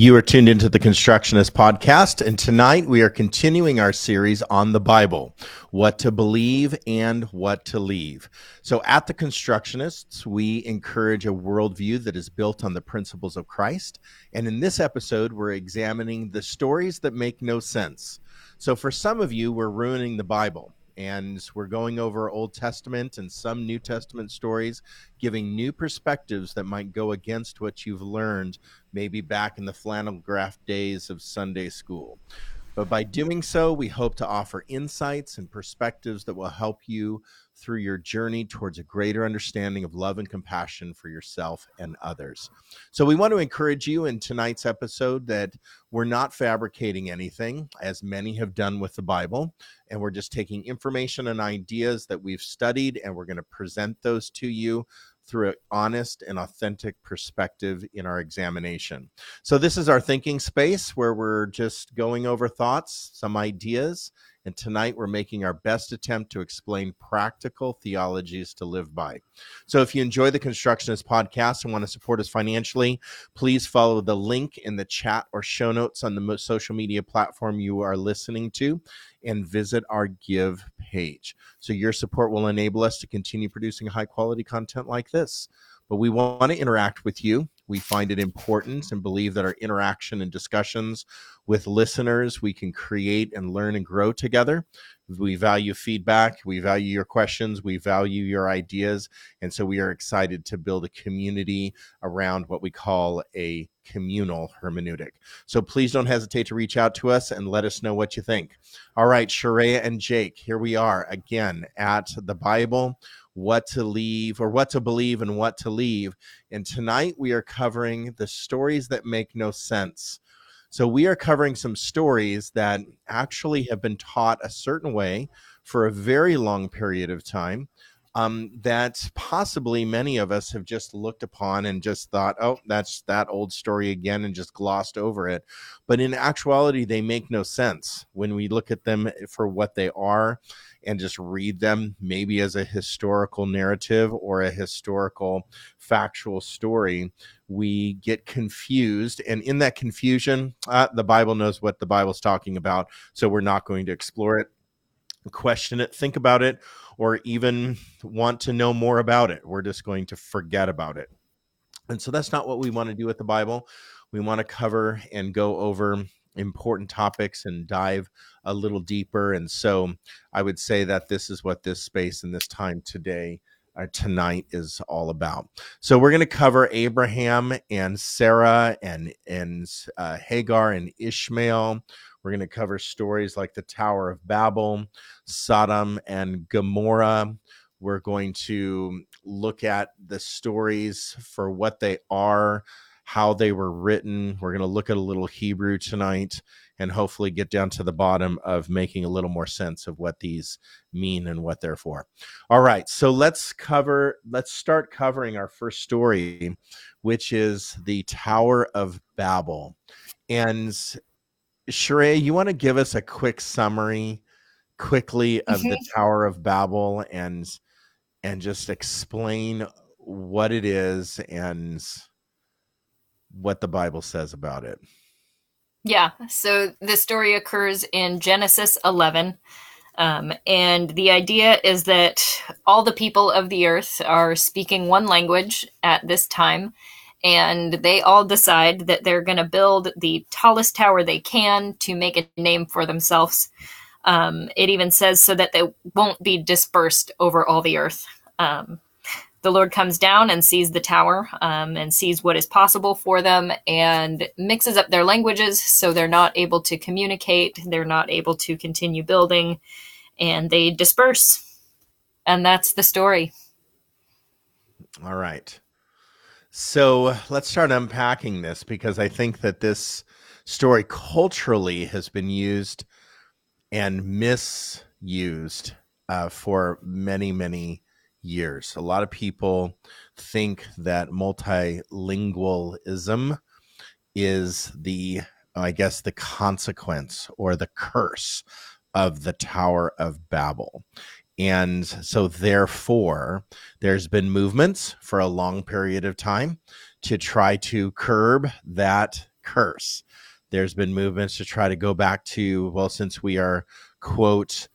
You are tuned into the Constructionist Podcast, and tonight we are continuing our series on the Bible what to believe and what to leave. So, at the Constructionists, we encourage a worldview that is built on the principles of Christ. And in this episode, we're examining the stories that make no sense. So, for some of you, we're ruining the Bible and we're going over Old Testament and some New Testament stories, giving new perspectives that might go against what you've learned maybe back in the flannel graph days of Sunday school. But by doing so, we hope to offer insights and perspectives that will help you through your journey towards a greater understanding of love and compassion for yourself and others. So, we want to encourage you in tonight's episode that we're not fabricating anything, as many have done with the Bible, and we're just taking information and ideas that we've studied and we're going to present those to you through an honest and authentic perspective in our examination. So, this is our thinking space where we're just going over thoughts, some ideas, and tonight we're making our best attempt to explain practical theologies to live by. So if you enjoy the Constructionist podcast and want to support us financially, please follow the link in the chat or show notes on the social media platform you are listening to and visit our give page. So your support will enable us to continue producing high quality content like this but we want to interact with you. We find it important and believe that our interaction and discussions with listeners, we can create and learn and grow together. We value feedback, we value your questions, we value your ideas. And so we are excited to build a community around what we call a communal hermeneutic. So please don't hesitate to reach out to us and let us know what you think. All right, Sharayah and Jake, here we are again at the Bible what to leave or what to believe and what to leave. And tonight we are covering the stories that make no sense. So we are covering some stories that actually have been taught a certain way for a very long period of time um, that possibly many of us have just looked upon and just thought, oh, that's that old story again, and just glossed over it. But in actuality, they make no sense when we look at them for what they are and just read them maybe as a historical narrative or a historical factual story. We get confused. And in that confusion, uh, the Bible knows what the Bible's talking about. So we're not going to explore it question it, think about it, or even want to know more about it. We're just going to forget about it. And so that's not what we want to do with the Bible. We want to cover and go over important topics and dive a little deeper. And so I would say that this is what this space and this time today uh, tonight is all about. So we're going to cover Abraham and Sarah and and uh, Hagar and Ishmael. We're going to cover stories like the Tower of Babel, Sodom and Gomorrah. We're going to look at the stories for what they are, how they were written. We're going to look at a little Hebrew tonight and hopefully get down to the bottom of making a little more sense of what these mean and what they're for. All right, so let's cover let's start covering our first story which is the Tower of Babel. And Sheree, you want to give us a quick summary quickly of the mm-hmm. Tower of Babel and and just explain what it is and what the Bible says about it. Yeah, so the story occurs in Genesis 11. Um, and the idea is that all the people of the earth are speaking one language at this time, and they all decide that they're going to build the tallest tower they can to make a name for themselves. Um, it even says so that they won't be dispersed over all the earth. Um, the Lord comes down and sees the tower um, and sees what is possible for them and mixes up their languages so they're not able to communicate, they're not able to continue building, and they disperse. And that's the story. All right. So let's start unpacking this because I think that this story culturally has been used and misused uh, for many, many years. A lot of people think that multilingualism is the, I guess, the consequence or the curse of the Tower of Babel. And so, therefore, there's been movements for a long period of time to try to curb that curse. There's been movements to try to go back to, well, since we are, quote,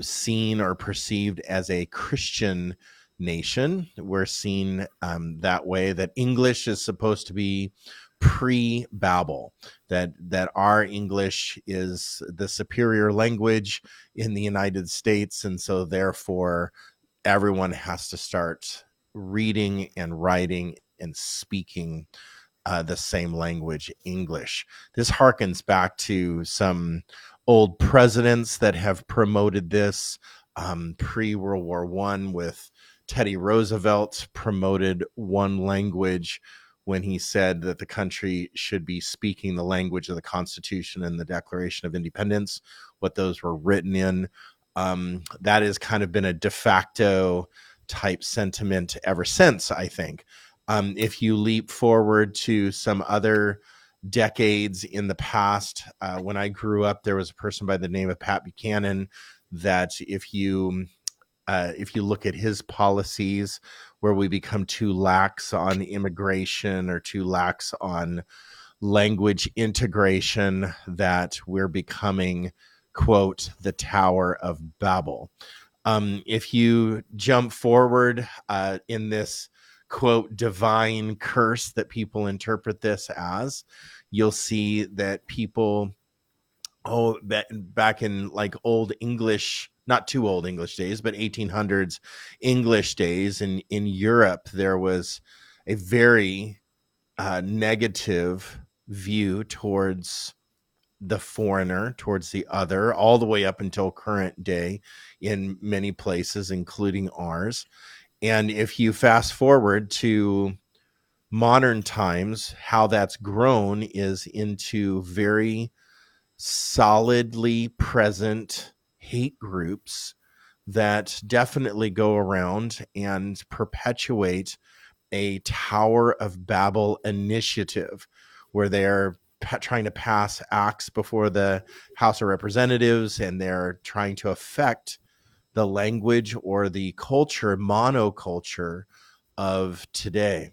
seen or perceived as a Christian nation, we're seen um, that way, that English is supposed to be pre-babel that that our english is the superior language in the united states and so therefore everyone has to start reading and writing and speaking uh, the same language english. This harkens back to some old presidents that have promoted this um, pre world war one with teddy roosevelt promoted one language when he said that the country should be speaking the language of the Constitution and the Declaration of Independence, what those were written in. Um, that has kind of been a de facto type sentiment ever since, I think. Um, if you leap forward to some other decades in the past, uh, when I grew up, there was a person by the name of Pat Buchanan that if you uh, if you look at his policies where we become too lax on immigration or too lax on language integration that we're becoming quote the tower of babel. Um, if you jump forward uh, in this quote divine curse that people interpret this as you'll see that people oh that back in like old english not too old English days, but 1800s English days. And in Europe, there was a very uh, negative view towards the foreigner, towards the other, all the way up until current day in many places, including ours. And if you fast forward to modern times, how that's grown is into very solidly present hate groups that definitely go around and perpetuate a Tower of Babel initiative where they're trying to pass acts before the House of Representatives and they're trying to affect the language or the culture, monoculture of today.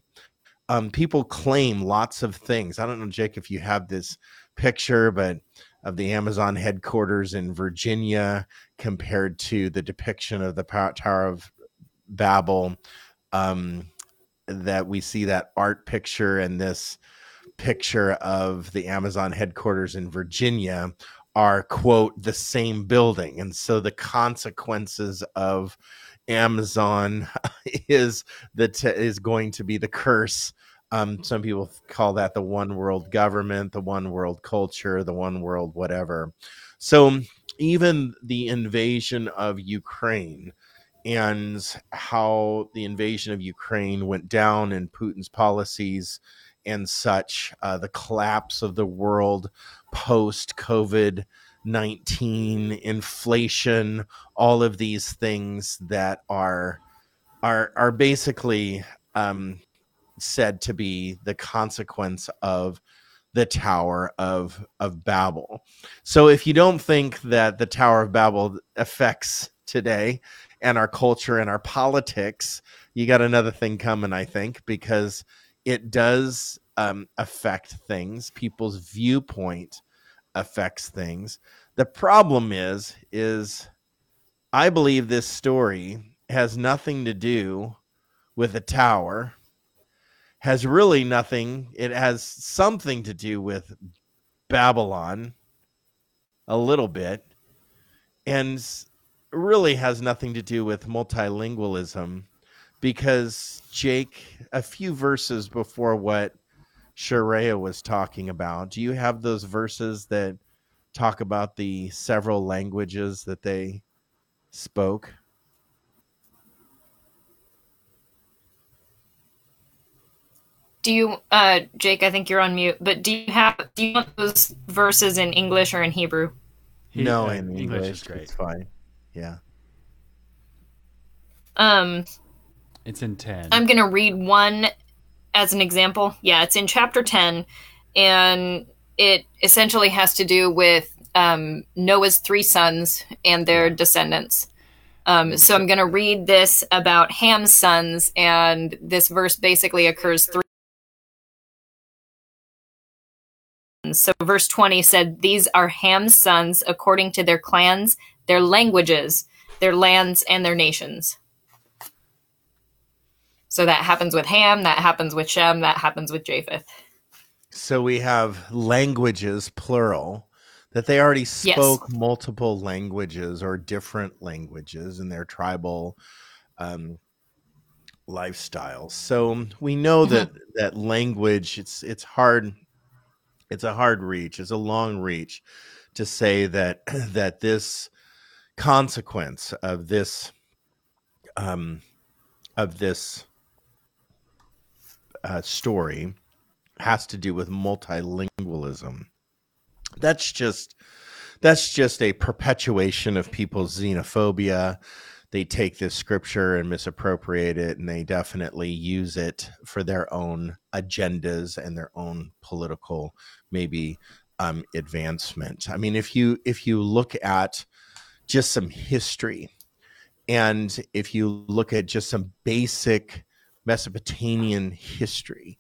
Um, people claim lots of things. I don't know, Jake, if you have this picture, but of the Amazon headquarters in Virginia compared to the depiction of the Tower of Babel. Um, that we see that art picture and this picture of the Amazon headquarters in Virginia are quote the same building and so the consequences of Amazon is that is going to be the curse um, some people call that the one world government, the one world culture, the one world whatever. So even the invasion of Ukraine and how the invasion of Ukraine went down and Putin's policies and such, uh, the collapse of the world post COVID 19, inflation, all of these things that are are are basically um, said to be the consequence of the Tower of of Babel. So if you don't think that the Tower of Babel affects today and our culture and our politics, you got another thing coming, I think, because it does um, affect things. People's viewpoint affects things. The problem is, is I believe this story has nothing to do with the tower has really nothing. It has something to do with Babylon, a little bit, and really has nothing to do with multilingualism because Jake, a few verses before what Sharayah was talking about, do you have those verses that talk about the several languages that they spoke? Do you, uh, Jake? I think you're on mute. But do you have do you want those verses in English or in Hebrew? He- no, uh, in English, English is great. It's fine. Yeah. Um, It's in ten. I'm gonna read one as an example. Yeah, it's in chapter ten, and it essentially has to do with um, Noah's three sons and their descendants. Um, so I'm going to read this about Ham's sons, and this verse basically occurs three. So verse 20 said, These are Ham's sons according to their clans, their languages, their lands, and their nations. So that happens with Ham, that happens with Shem, that happens with Japheth. So we have languages, plural, that they already spoke multiple languages or different languages in their tribal um, lifestyles. So we know that that language it's it's hard it's a hard reach, it's a long reach to say that that this consequence of this um, of this uh, story has to do with multilingualism. That's just that's just a perpetuation of people's xenophobia. They take this scripture and misappropriate it, and they definitely use it for their own agendas and their own political, maybe um, advancement. I mean, if you if you look at just some history, and if you look at just some basic Mesopotamian history,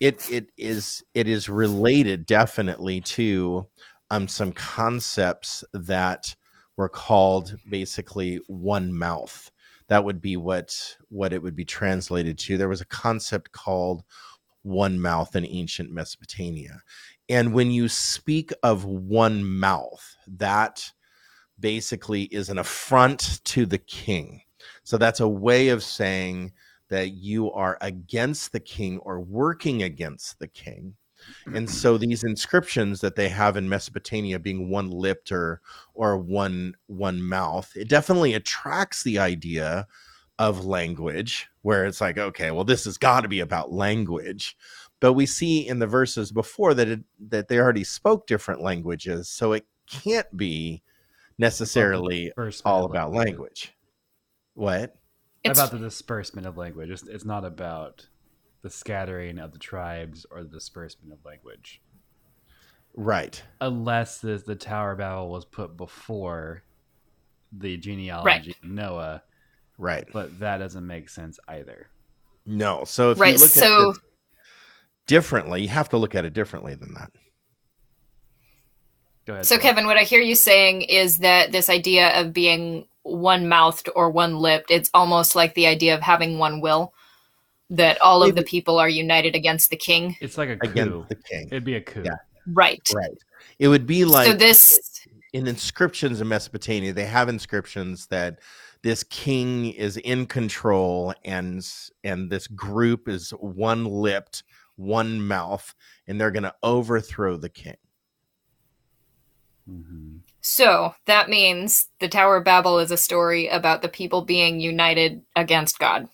it it is it is related definitely to um, some concepts that were called basically one mouth. That would be what what it would be translated to. There was a concept called one mouth in ancient Mesopotamia, and when you speak of one mouth, that basically is an affront to the king. So that's a way of saying that you are against the king or working against the king. And so these inscriptions that they have in Mesopotamia being one lipped or or one one mouth, it definitely attracts the idea of language where it's like, okay, well, this has got to be about language. But we see in the verses before that it, that they already spoke different languages, so it can't be necessarily all about language. What? It's, about the disbursement of language. It's, it's not about the scattering of the tribes or the disbursement of language. Right. Unless the, the Tower of Babel was put before the genealogy of Noah, Right. but that doesn't make sense either. No. So if Right, you look so- at this differently, you have to look at it differently than that. Go ahead. So, Kevin, what I hear you saying is that this idea of being one mouthed or one lipped, it's almost like the idea of having one will, that all of the people are united against the king. it's like a coup. Against the king. It'd be a coup. Yeah. Right. Right. It would be like so, this, in inscriptions in Mesopotamia, they have inscriptions that this king is in control and and this group is one lipped, one mouth, and they're gonna overthrow the king. hmm so that means the Tower of Babel is a story about the people being united against God.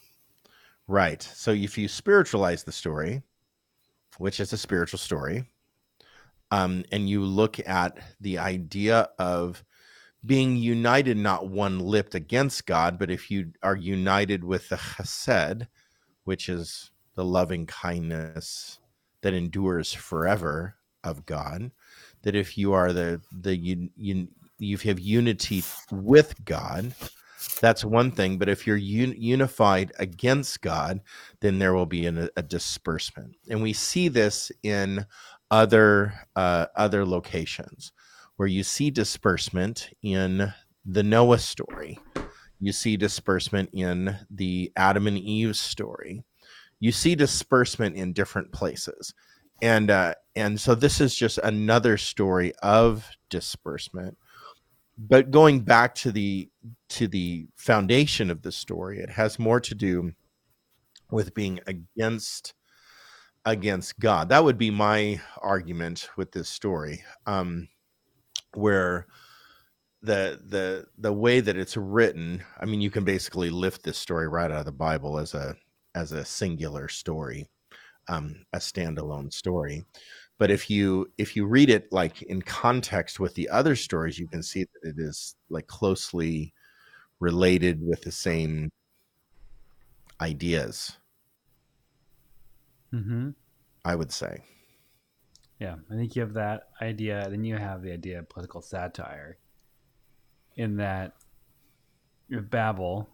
Right. So if you spiritualize the story, which is a spiritual story, um, and you look at the idea of being united, not one lipped against God, but if you are united with the chesed, which is the loving kindness that endures forever of God, that if you are the the you you you have unity with God, that's one thing. But if you're un- unified against God, then there will be an, a disbursement, and we see this in other uh, other locations where you see disbursement in the Noah story. You see disbursement in the Adam and Eve story. You see disbursement in different places. And uh, and so this is just another story of disbursement. But going back to the to the foundation of the story, it has more to do with being against against God. That would be my argument with this story. Um, where the the the way that it's written i mean you can basically lift this story right out of the bible as a as a singular story um, a standalone story. But if you if you read it like in context with the other stories, you can see that it is like closely related with the same ideas. Mm-hmm. I would say. Yeah, I think you have that idea. Then you have the idea of political satire, in that Babel,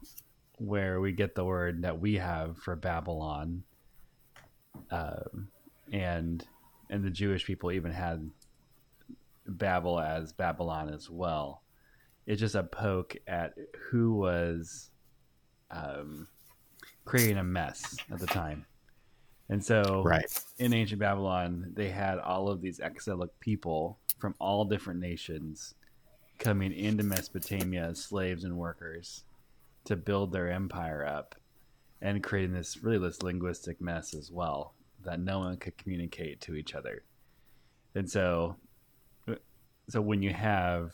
where we get the word that we have for Babylon, um, and and the Jewish people even had Babel as Babylon as well. It's just a poke at who was um, creating a mess at the time. And so, Right. in ancient Babylon, they had all of these exilic people from all different nations coming into Mesopotamia as slaves and workers to build their empire up and creating this really this linguistic mess as well that no one could communicate to each other. And so so when you have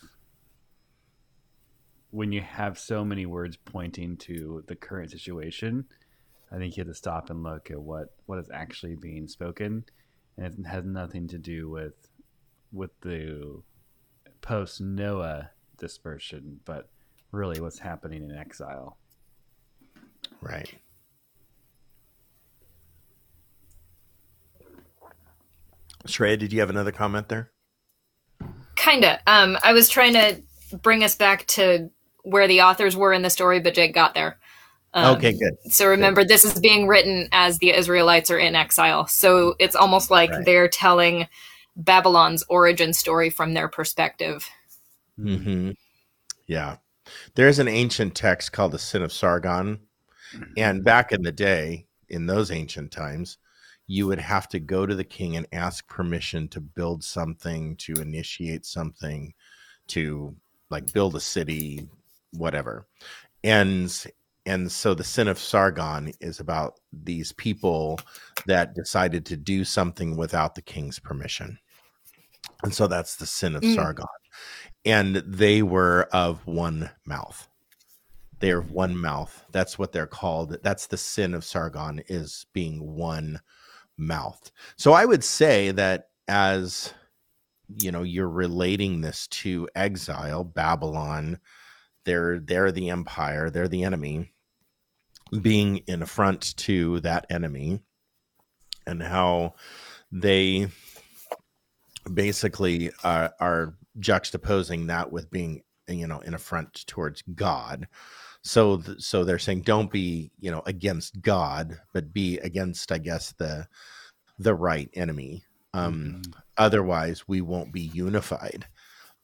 when you have so many words pointing to the current situation, I think you have to stop and look at what what is actually being spoken, and it has nothing to do with with the post Noah dispersion, but really what's happening in exile. Right. Sharayah, did you have another comment there? Kinda. Um, I was trying to bring us back to where the authors were in the story, but Jake got there. Um, okay, good. So remember, this is being written as the Israelites are in exile. So it's almost like Right. they're telling Babylon's origin story from their perspective. hmm Yeah. There's an ancient text called the Sin of Sargon. And back in the day, in those ancient times, you would have to go to the king and ask permission to build something, to initiate something, to like build a city, whatever. And and so the sin of Sargon is about these people that decided to do something without the king's permission. And so that's the sin of Mm. Sargon. And they were of one mouth. They are one mouth. That's what they're called. That's the sin of Sargon is being one mouth. So I would say that as you know, you're relating this to exile, Babylon, they're they're the empire, they're the enemy, being in front to that enemy, and how they basically are, are juxtaposing that with being you know in a front towards God. So th- so they're saying don't be you know against God, but be against I guess the the right enemy. Um, Mhm. otherwise we won't be unified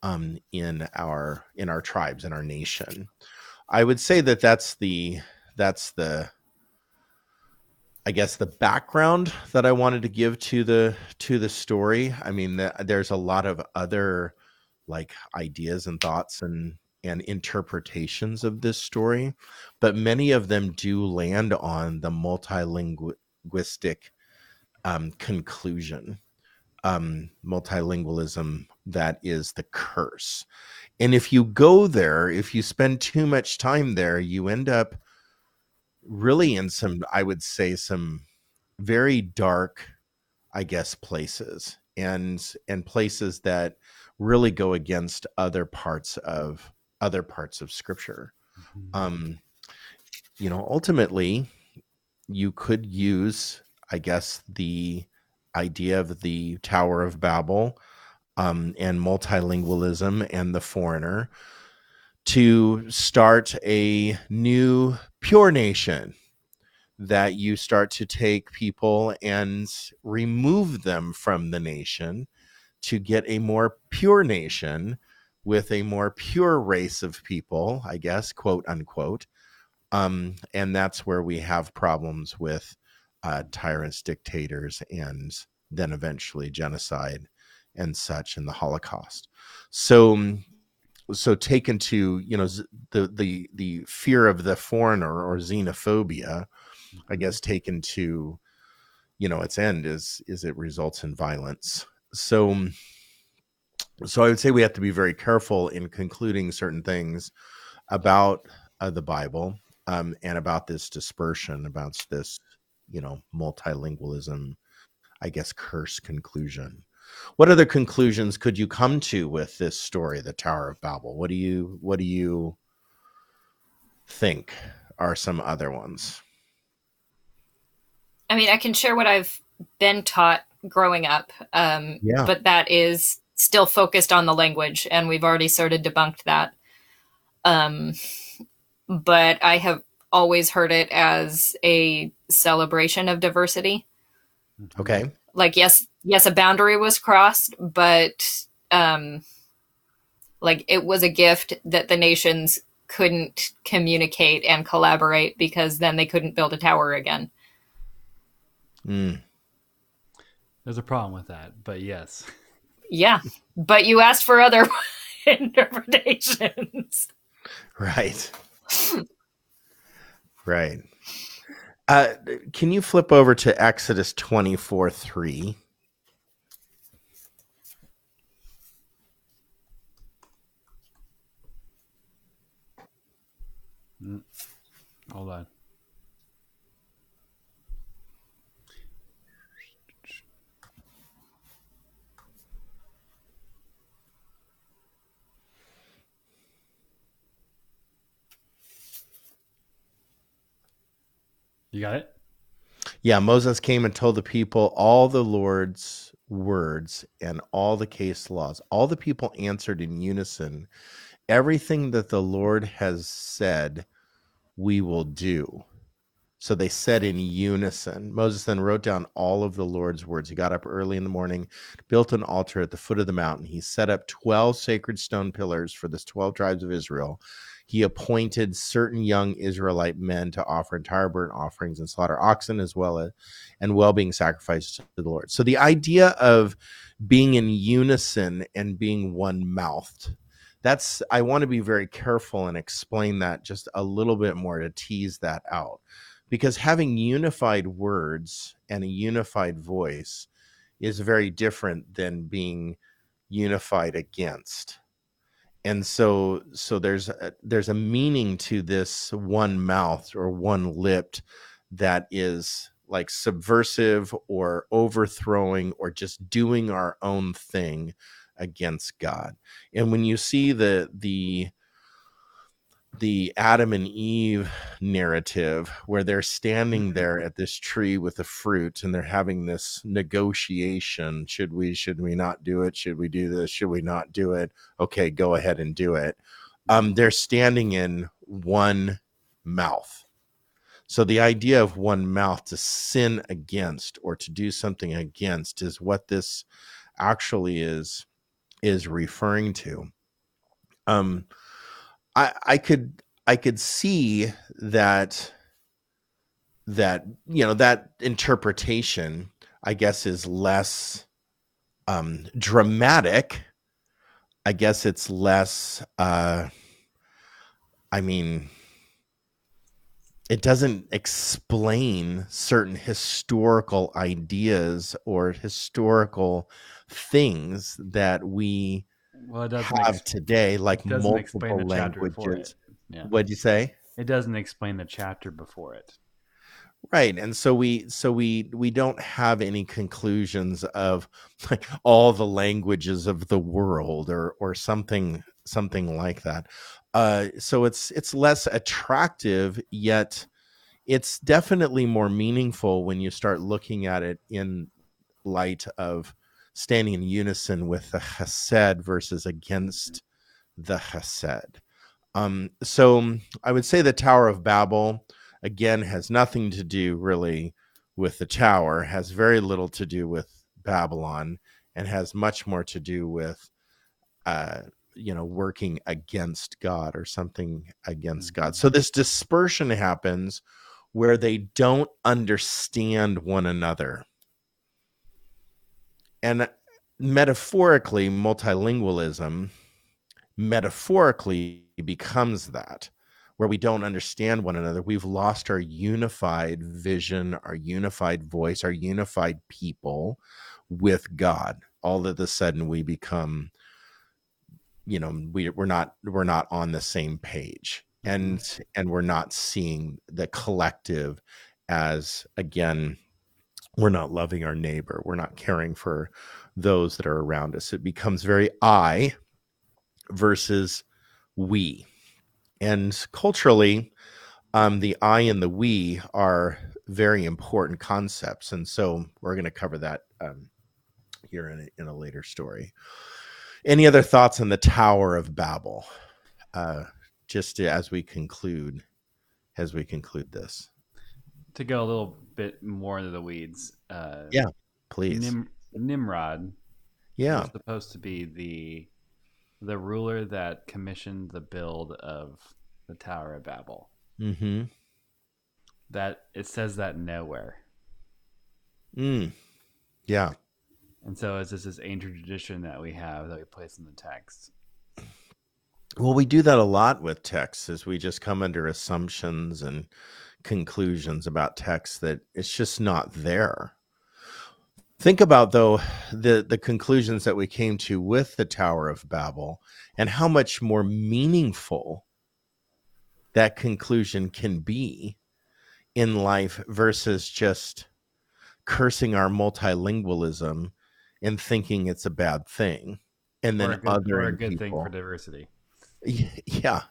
um, in our in our tribes in our nation i would say that that's the that's the i guess the background that i wanted to give to the to the story i mean the, there's a lot of other like ideas and thoughts and and interpretations of this story but many of them do land on the multilinguistic um, conclusion um, multilingualism that is the curse. And if you go there, if you spend too much time there, you end up really in some, I would say, some very dark, I guess, places and and places that really go against other parts of other parts of scripture. Mhm. Um, you know, ultimately, you could use, I guess, the idea of the Tower of Babel um, and multilingualism and the foreigner to start a new pure nation that you start to take people and remove them from the nation to get a more pure nation with a more pure race of people, I guess, quote unquote. Um, and that's where we have problems with uh, tyrants, dictators, and then eventually genocide and such in the Holocaust. So, so taken to you know the the the fear of the foreigner or xenophobia, I guess taken to you know its end is is it results in violence. So, so I would say we have to be very careful in concluding certain things about uh, the Bible um, and about this dispersion, about this you know multilingualism I guess, curse conclusion. What other conclusions could you come to with this story, the Tower of Babel? What do you what do you think are some other ones? I mean, I can share what I've been taught growing up, um, Yeah. but that is still focused on the language, and we've already sort of debunked that. Um, but I have always heard it as a celebration of diversity. Okay. Like, yes, yes, a boundary was crossed, but um, like it was a gift that the nations couldn't communicate and collaborate because then they couldn't build a tower again. Mm. There's a problem with that, but yes. Yeah, but you asked for other interpretations. Right. right. Uh, can you flip over to Exodus 24 3? Hold on. You got it? Yeah, Moses came and told the people all the Lord's words and all the case laws. All the people answered in unison everything that the Lord has said, we will do. So they said in unison. Moses then wrote down all of the Lord's words. He got up early in the morning, built an altar at the foot of the mountain. He set up 12 sacred stone pillars for the 12 tribes of Israel. He appointed certain young Israelite men to offer entire burnt offerings and slaughter oxen as well as and well-being sacrifices to the Lord. So the idea of being in unison and being one-mouthed that's i want to be very careful and explain that just a little bit more to tease that out because having unified words and a unified voice is very different than being unified against and so so there's a, there's a meaning to this one mouth or one lipped that is like subversive or overthrowing or just doing our own thing against God. And when you see the the the Adam and Eve narrative where they're standing there at this tree with the fruit and they're having this negotiation should we should we not do it? Should we do this? Should we not do it? Okay go ahead and do it. Um they're standing in one mouth. So the idea of one mouth to sin against or to do something against is what this actually is is referring to. Um, I I could I could see that that you know that interpretation I guess is less um, dramatic. I guess it's less. Uh, I mean, it doesn't explain certain historical ideas or historical things that we Well, it doesn't. have Ex- today, like multiple the chapter before languages. Yeah. What'd you say? It doesn't explain the chapter before it. Right, and so we so we we don't have any conclusions of like all the languages of the world or or something something like that. Uh, so it's it's less attractive, yet it's definitely more meaningful when you start looking at it in light of standing in unison with the chesed versus against the chesed. Um, so I would say the Tower of Babel again has nothing to do really with the tower, has very little to do with Babylon, and has much more to do with uh, you know working against God or something against God. So this dispersion happens where they don't understand one another. And metaphorically, multilingualism metaphorically becomes that where we don't understand one another. We've lost our unified vision, our unified voice, our unified people with God. All of a sudden we become, you know, we, we're not we're not on the same page. And and we're not seeing the collective as again we're not loving our neighbor. We're not caring for those that are around us. It becomes very I versus we. And culturally, um, the I and the we are very important concepts. And so we're going to cover that um, here in a, in a later story. Any other thoughts on the Tower of Babel? Uh, just as we conclude, as we conclude this. To go a little bit more into the weeds. Uh, Yeah, Please. Nim- Nimrod yeah. was supposed to be the the ruler that commissioned the build of the Tower of Babel. Mm-hmm. That it says that nowhere. Mm. Yeah. And so it's just this ancient tradition that we have that we place in the text. Well, we do that a lot with texts as we just come under assumptions and conclusions about texts that it's just not there. Think about though the the conclusions that we came to with the Tower of Babel and how much more meaningful that conclusion can be in life versus just cursing our multilingualism and thinking it's a bad thing and then or a good, othering good thing for diversity. Yeah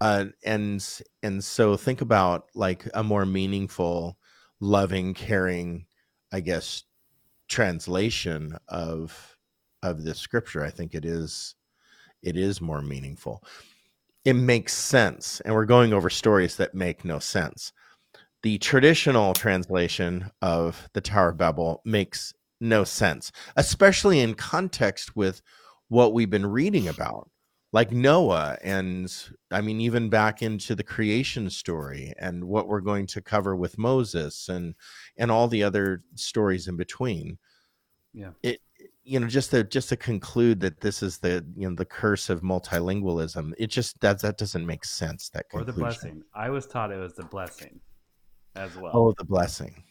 uh, and and so think about like a more meaningful loving caring i guess translation of of the scripture. I think it is it is more meaningful. It makes sense and we're going over stories that make no sense. The traditional translation of the tower of babel makes no sense especially in context with what we've been reading about like Noah and I mean even back into the creation story and what we're going to cover with Moses and and all the other stories in between. Yeah. It you know just to just to conclude that this is the you know the curse of multilingualism it just that that doesn't make sense that Or the blessing. I was taught it was the blessing as well. Oh, the blessing.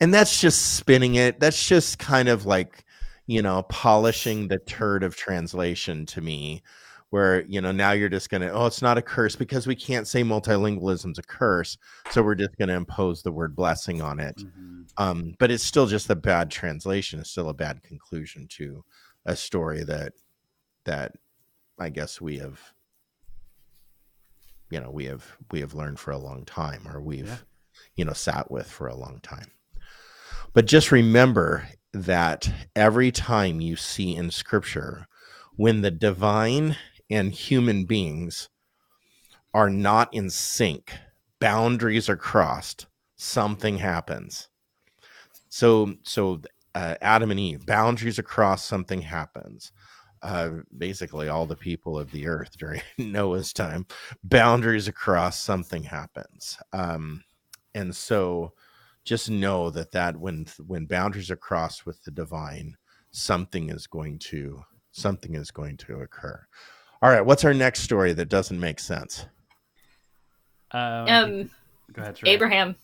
And that's just spinning it. That's just kind of like, you know, polishing the turd of translation to me, where, you know, now you're just going to, oh, it's not a curse because we can't say multilingualism's a curse. So we're just going to impose the word blessing on it. Mhm. Um, but it's still just a bad translation. It's still a bad conclusion to a story that, that I guess we have, you know, we have, we have learned for a long time or we've, Yeah. you know, sat with for a long time. But just remember that every time you see in scripture when the divine and human beings are not in sync, boundaries are crossed, something happens. So, so uh, Adam and Eve, boundaries are crossed, something happens. Uh, basically, all the people of the earth during Noah's time, boundaries across, something happens. Um, and so, just know that that when when boundaries are crossed with the divine something is going to something is going to occur all right what's our next story that doesn't make sense Um, Um, go ahead, Trey. Abraham.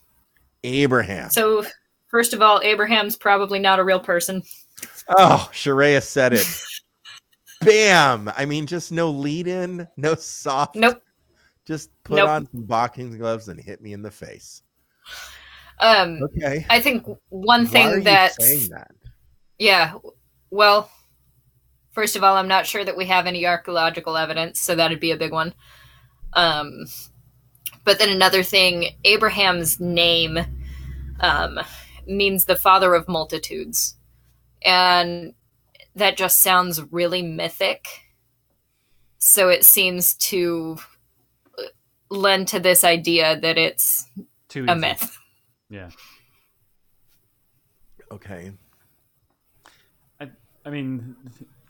abraham So, first of all, Abraham's probably not a real person. oh Sharayah said it bam i mean just no lead in no soft Nope. just put Nope. on some boxing gloves and hit me in the face Um, okay I think one Why are thing you that saying that Yeah. Well, first of all, I'm not sure that we have any archaeological evidence, so that'd be a big one. Um, but then another thing, Abraham's name um, means the father of multitudes. And that just sounds really mythic. So it seems to lend to this idea that it's Too a easy. myth. Yeah. okay I I mean,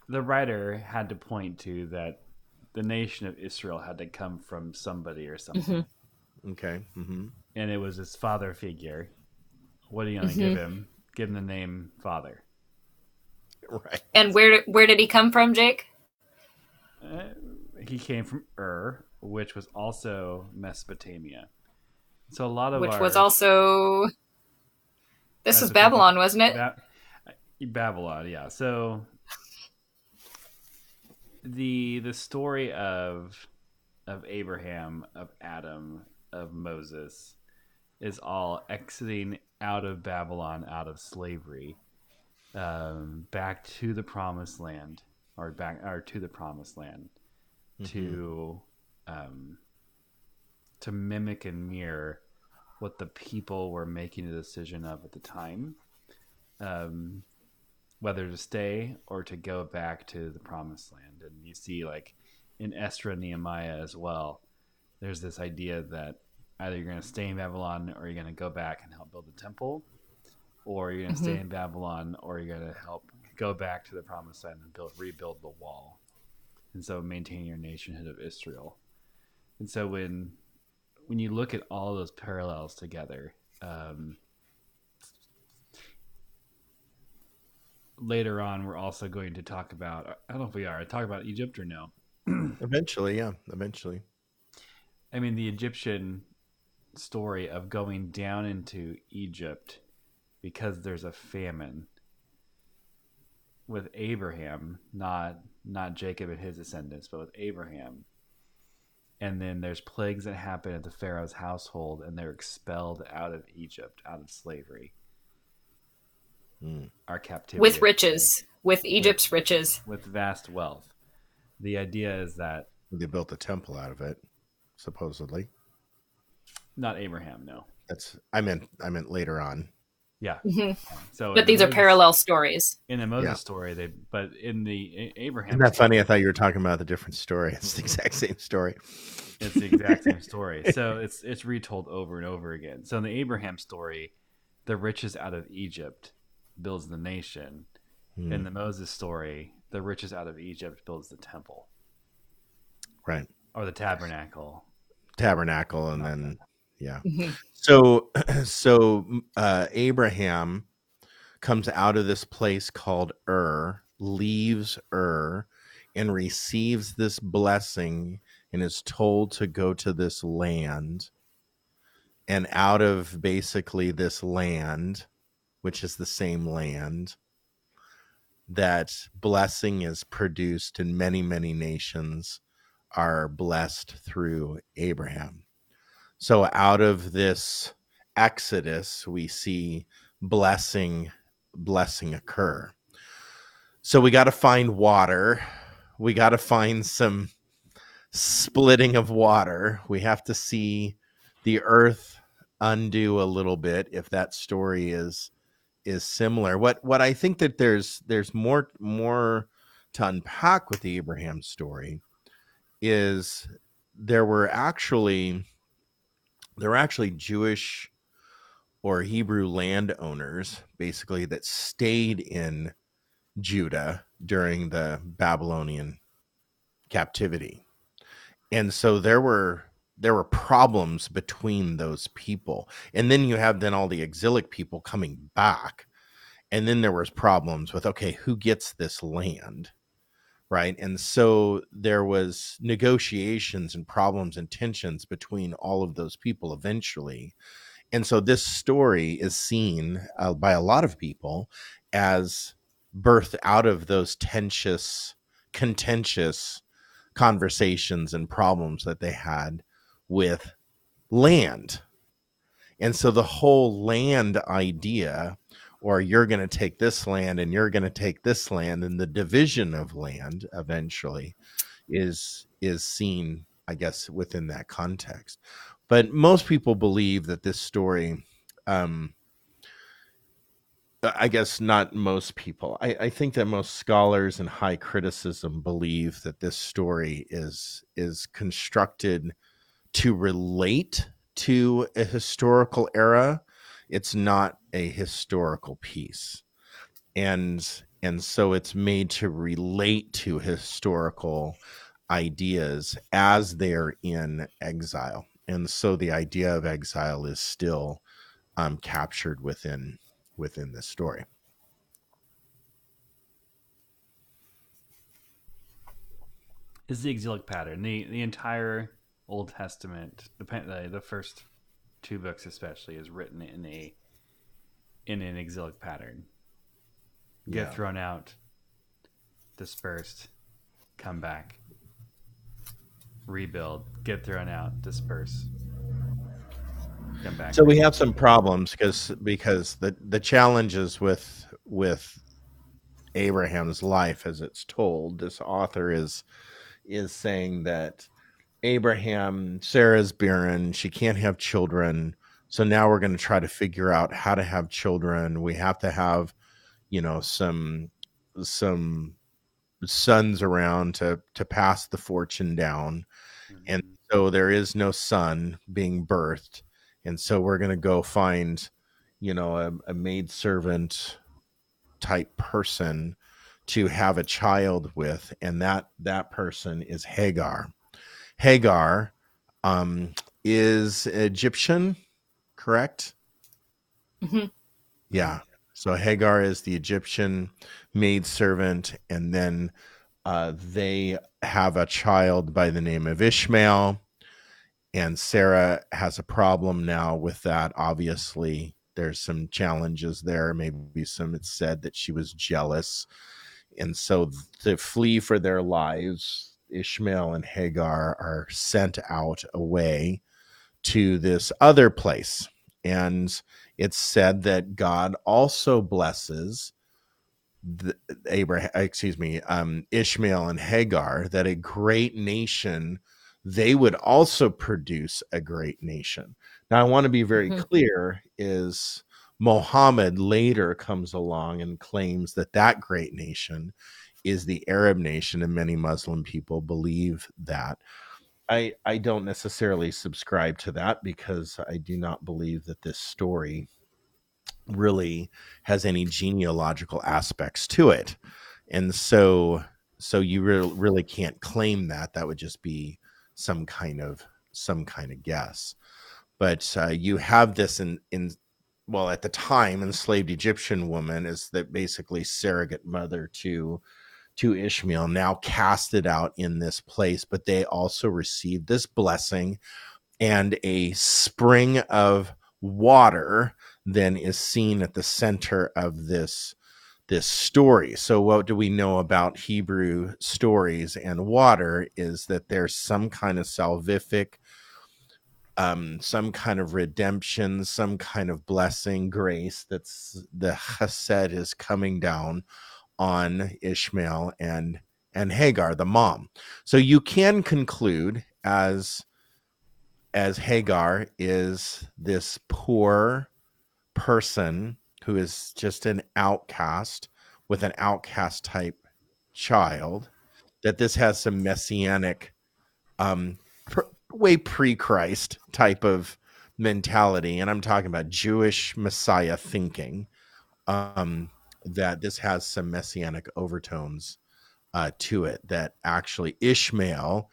the writer had to point to that the nation of Israel had to come from somebody or something, okay hmm and it was his father figure. What are you going to give him? Give him the name father. right And where where did he come from, Jake? Uh, he came from Ur, which was also Mesopotamia. So a lot of Which our, was also this was Mesopotamia. Babylon, wasn't it? Ba- Babylon, yeah. So the the story of of Abraham, of Adam, of Moses is all exiting out of Babylon, out of slavery, um, back to the promised land, or back or to the promised land, to um, to mimic and mirror what the people were making a decision of at the time, um, whether to stay or to go back to the promised land. And you see, like in Esther and Nehemiah as well, there's this idea that either you're going to stay in Babylon or you're going to go back and help build the temple, or you're going to stay in Babylon or you're going to help go back to the promised land and build rebuild the wall. And so maintain your nationhood of Israel. And so when when you look at all those parallels together, um, later on we're also going to talk about I don't know if we are talk about Egypt or no. Eventually, yeah, eventually. I mean the Egyptian story of going down into Egypt because there's a famine with Abraham, not not Jacob and his descendants, but with Abraham. And then there's plagues that happen at the Pharaoh's household, and they're expelled out of Egypt, out of slavery. Mm. Our captivity with riches, with Egypt's riches. with vast wealth. The idea is that They built a temple out of it, supposedly. not Abraham, no. That's I meant I meant later on. Yeah. Mhm. So, But in these are Moses- parallel stories. in the Moses Yeah. story. They, but in the Abraham, Isn't that story, funny? I thought you were talking about the different story. It's the exact same story. It's the exact same story. So it's it's retold over and over again. So in the Abraham story, the riches out of Egypt builds the nation. Hmm. In the Moses story, the riches out of Egypt builds the temple Right. or the tabernacle. Tabernacle and then yeah. Mhm. So so uh Abraham comes out of this place called Ur, leaves Ur and receives this blessing and is told to go to this land and out of basically this land which is the same land that blessing is produced and many many nations are blessed through Abraham so out of this exodus we see blessing blessing occur. So we got to find water. We got to find some splitting of water. We have to see the earth undo a little bit if that story is is similar. What what i think that there's there's more more to unpack with the abraham story is there were actually there were actually jewish or hebrew landowners basically that stayed in judah during the babylonian captivity. And so there were there were problems between those people. And then you have then all the exilic people coming back. And then there was problems with okay who gets this land right and so there was negotiations and problems and tensions between all of those people eventually and so this story is seen uh, by a lot of people as birthed out of those tensious contentious conversations and problems that they had with land. And so the whole land idea, or you're going to take this land and you're going to take this land, and the division of land eventually is is seen, I guess, within that context. But most people believe that this story, um, I guess not most people. I, I think that most scholars and high criticism believe that this story is is constructed to relate to a historical era. It's not a historical piece. And and so it's made to relate to historical ideas as they're in exile. And so the idea of exile is still um, captured within within this story. Is the exilic pattern the the entire Old Testament, the the first two books especially, is written in a in an exilic pattern. Get Yeah. thrown out, dispersed, come back, rebuild, get thrown out, disperse. come back. So we have some problems because because the the challenges with with Abraham's life as it's told. This author is is saying that Abraham, Sarah's barren, she can't have children. So now we're going to try to figure out how to have children. We have to have, you know, some some sons around to to pass the fortune down. And so there is no son being birthed. And so we're going to go find, you know, a, a maid servant type person to have a child with and that that person is hagar hagar um, is egyptian correct? Mhm. yeah. So hagar is the egyptian maid servant and then uh, they have a child by the name of ishmael and sarah has a problem now with that. Obviously there's some challenges there. Maybe some it's said that she was jealous. And so to flee for their lives ishmael and hagar are sent out away to this other place and it's said that god also blesses the, abraham excuse me um, ishmael and hagar that a great nation they would also produce a great nation now i want to be very Mhm. clear is Mohammed later comes along and claims that that great nation is the Arab nation, and many Muslim people believe that. I I don't necessarily subscribe to that because I do not believe that this story really has any genealogical aspects to it, and so so you re- really can't claim that. That would just be some kind of some kind of guess. But uh, you have this in in well at the time enslaved Egyptian woman is that basically surrogate mother to to Ishmael now casted out in this place, but they also received this blessing and a spring of water then is seen at the center of this this story. So what do we know about Hebrew stories and water is that there's some kind of salvific um, some kind of redemption, some kind of blessing, grace that's the chesed is coming down on Ishmael and and Hagar, the mom. So you can conclude as as Hagar is this poor person who is just an outcast with an outcast type child that this has some messianic um pr- way pre-Christ type of mentality and I'm talking about Jewish messiah thinking um that this has some messianic overtones uh, to it. That actually Ishmael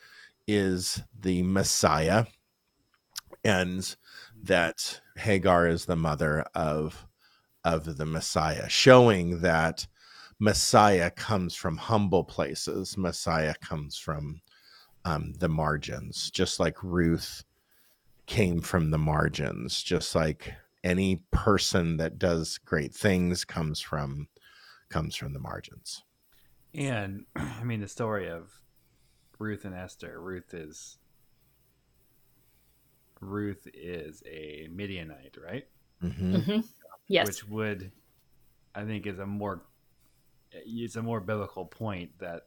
is the Messiah, and that Hagar is the mother of of the Messiah, showing that Messiah comes from humble places. Messiah comes from um, the margins, just like Ruth came from the margins, just like any person that does great things comes from comes from the margins. And I mean, the story of Ruth and Esther. Ruth is Ruth is a Midianite, right? hmm hmm Yes. Which would, I think, is a more it's a more biblical point that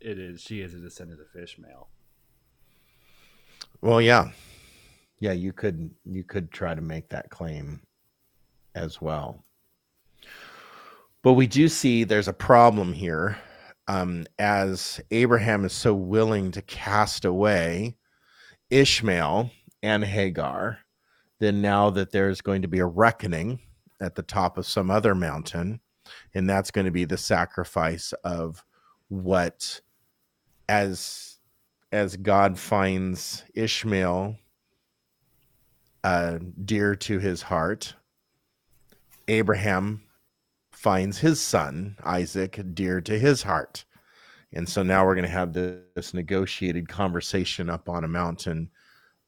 it is she is a descendant of Ishmael. Well, yeah, yeah. You could you could try to make that claim as well, but we do see there's a problem here. Um, as Abraham is so willing to cast away Ishmael and Hagar, then now that there's going to be a reckoning at the top of some other mountain, and that's going to be the sacrifice of what as as God finds Ishmael uh, dear to his heart, Abraham finds his son Isaac dear to his heart. And so now we're going to have this, this negotiated conversation up on a mountain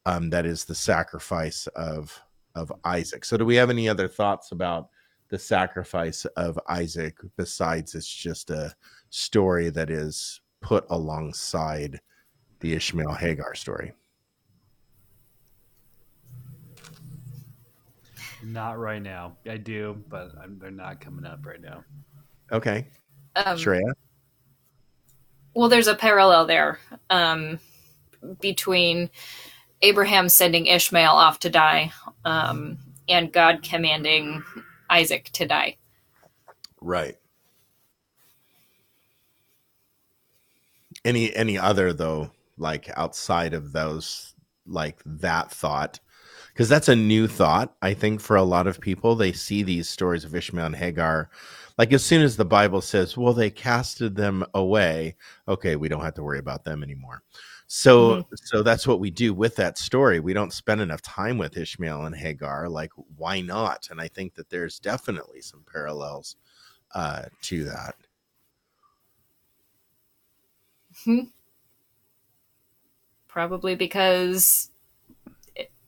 um, that is the sacrifice of of Isaac. So, do we have any other thoughts about the sacrifice of Isaac besides it's just a story that is put alongside the Ishmael Hagar story? Not right now. I do, but I'm, they're not coming up right now. Okay. Um, Sharayah? Well, there's a parallel there um, between Abraham sending Ishmael off to die um, and God commanding Isaac to die. Right. Any any other though, like outside of those, like that thought, because that's a new thought. I think for a lot of people, they see these stories of Ishmael and Hagar, like as soon as the Bible says, "Well, they casted them away," okay, we don't have to worry about them anymore. So, so that's what we do with that story. We don't spend enough time with Ishmael and Hagar. Like, why not? And I think that there's definitely some parallels uh, to that. hmm. Probably because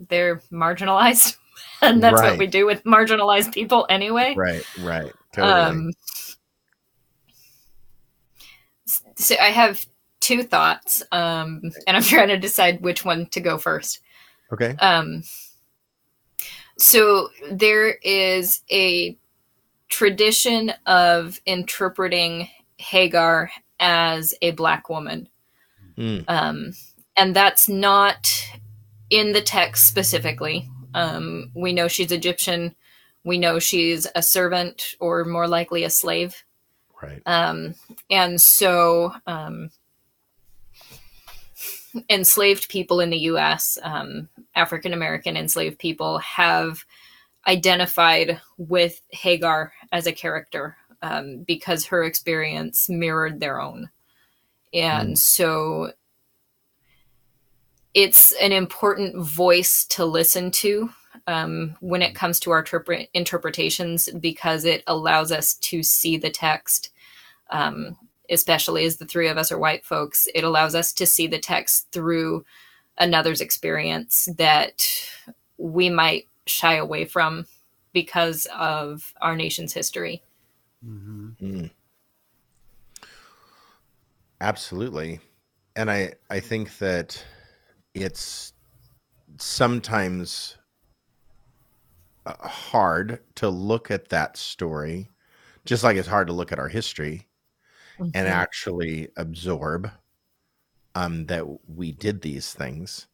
they're marginalized. And that's Right. what we do with marginalized people anyway. Right, right, totally. Um, so I have two thoughts, um, and I'm trying to decide which one to go first. okay, Um, so there is a tradition of interpreting Hagar as a black woman. Mm, Um, and that's not in the text specifically. Um, we know she's Egyptian. We know she's a servant or more likely a slave. right, Um, and so, um, enslaved people in the US, um, African American enslaved people, have identified with Hagar as a character um, because her experience mirrored their own. And so, it's an important voice to listen to um, when it comes to our interpre- interpretations because it allows us to see the text um, especially as the three of us are white folks, it allows us to see the text through another's experience that we might shy away from because of our nation's history. hmm mm. absolutely. And I, I think that it's sometimes uh, hard to look at that story, just like it's hard to look at our history and actually absorb um, that we did these things.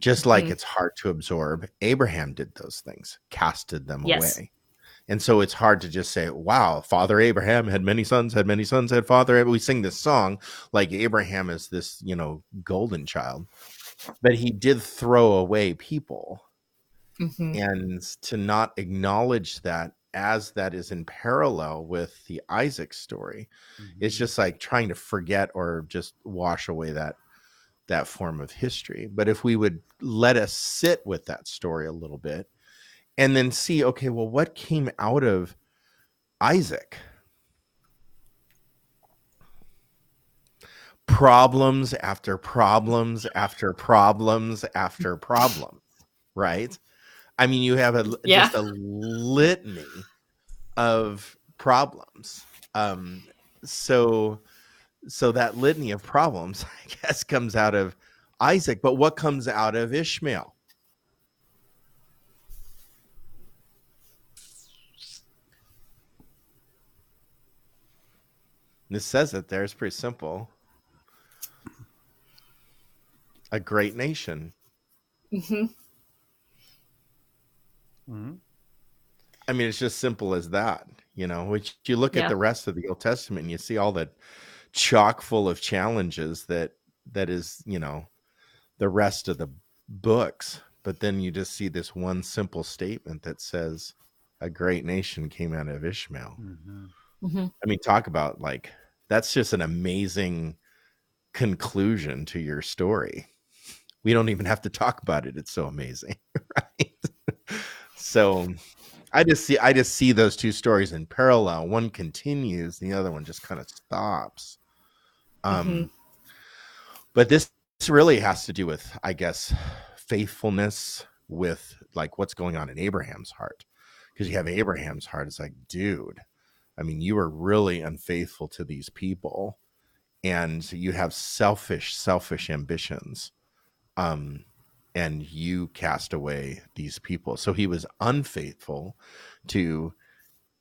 Just like Mhm. it's hard to absorb, Abraham did those things, casted them Yes. away. And so it's hard to just say, wow, Father Abraham had many sons, had many sons, had Father. Ab-" We sing this song like Abraham is this, you know, golden child. But he did throw away people Mhm. and to not acknowledge that as that is in parallel with the Isaac story, it's just like trying to forget or just wash away that that form of history. But if we would let us sit with that story a little bit and then see, okay, well, what came out of Isaac? Problems after problems after problems after problems, right? I mean, you have a Yeah. just a litany of problems. Um, so so that litany of problems, I guess, comes out of Isaac. But what comes out of Ishmael? This says it there. It's pretty simple. A great nation. Mhm. hmm I mean, it's just simple as that, you know. Which you look Yeah. at the rest of the Old Testament, and you see all that chock full of challenges that that is, you know, the rest of the books. But then you just see this one simple statement that says, "A great nation came out of Ishmael." hmm Mhm. I mean, talk about like that's just an amazing conclusion to your story. We don't even have to talk about it. It's so amazing, right? so I just see I just see those two stories in parallel. One continues, the other one just kind of stops. Um Mhm. but this, this really has to do with, I guess, faithfulness with like what's going on in Abraham's heart. Because you have Abraham's heart, it's like, dude, I mean, you are really unfaithful to these people, and you have selfish, selfish ambitions. Um, and you cast away these people. So he was unfaithful to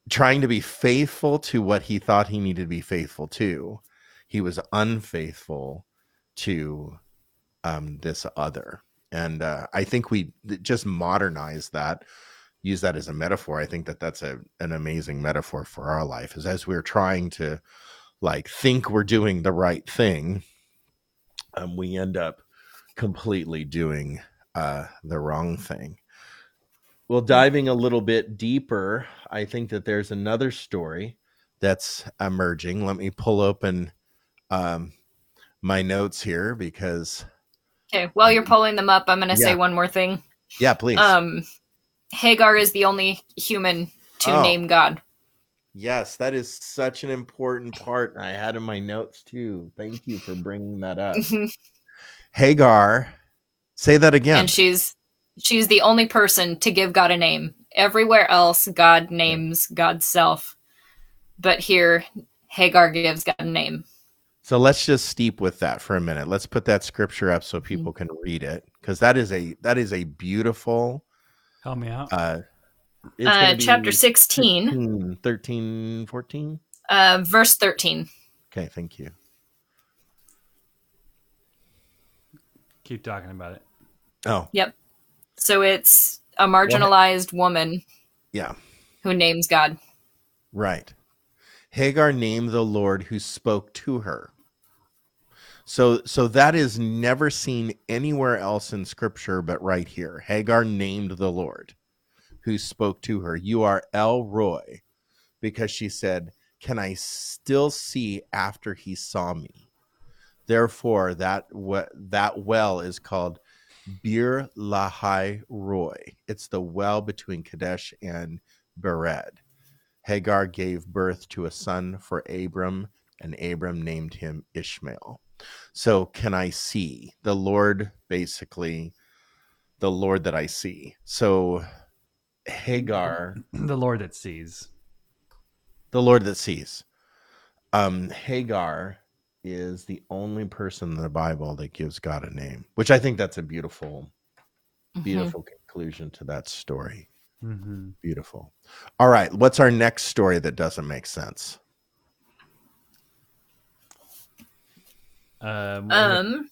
trying to be faithful to what he thought he needed to be faithful to. He was unfaithful to um, this other. And uh, I think we just modernize that, use that as a metaphor. I think that that's a, an amazing metaphor for our life is as we're trying to like think we're doing the right thing, um, we end up completely doing uh, the wrong thing. Well, diving a little bit deeper, I think that there's another story that's emerging. Let me pull open um, my notes here because. Okay, while you're pulling them up, I'm going to Yeah. say one more thing. Yeah, please. Um, Hagar is the only human to Oh. name God. yes, that is such an important part. I had in my notes too. Thank you for bringing that up. Hagar, say that again. and she's she's the only person to give God a name. Everywhere else, God names God's self, but here Hagar gives God a name. So let's just steep with that for a minute. Let's put that scripture up so people can read it because that is a that is a beautiful Help me out. uh it's Uh, chapter 16, 13, 13 14 uh, verse 13. okay thank you Keep talking about it. oh. Yep. So it's a marginalized woman yeah. who names God. right. Hagar named the lord who spoke to her. So so that is never seen anywhere else in scripture but right here. Hagar named the lord who spoke to her. You are El Roi because she said can i still see after he saw me therefore that that well is called Beer-lahai-roi. It's the well between kadesh and bered. Hagar gave birth to a son for abram and abram named him ishmael. So can i see? The lord basically the lord that i see. So hagar the Lord that sees. the Lord that sees. Um, Hagar is the only person in the Bible that gives God a name, which I think that's a beautiful, Mhm. beautiful conclusion to that story. Mm-hmm. Beautiful. All right, what's our next story that doesn't make sense? Um, Um.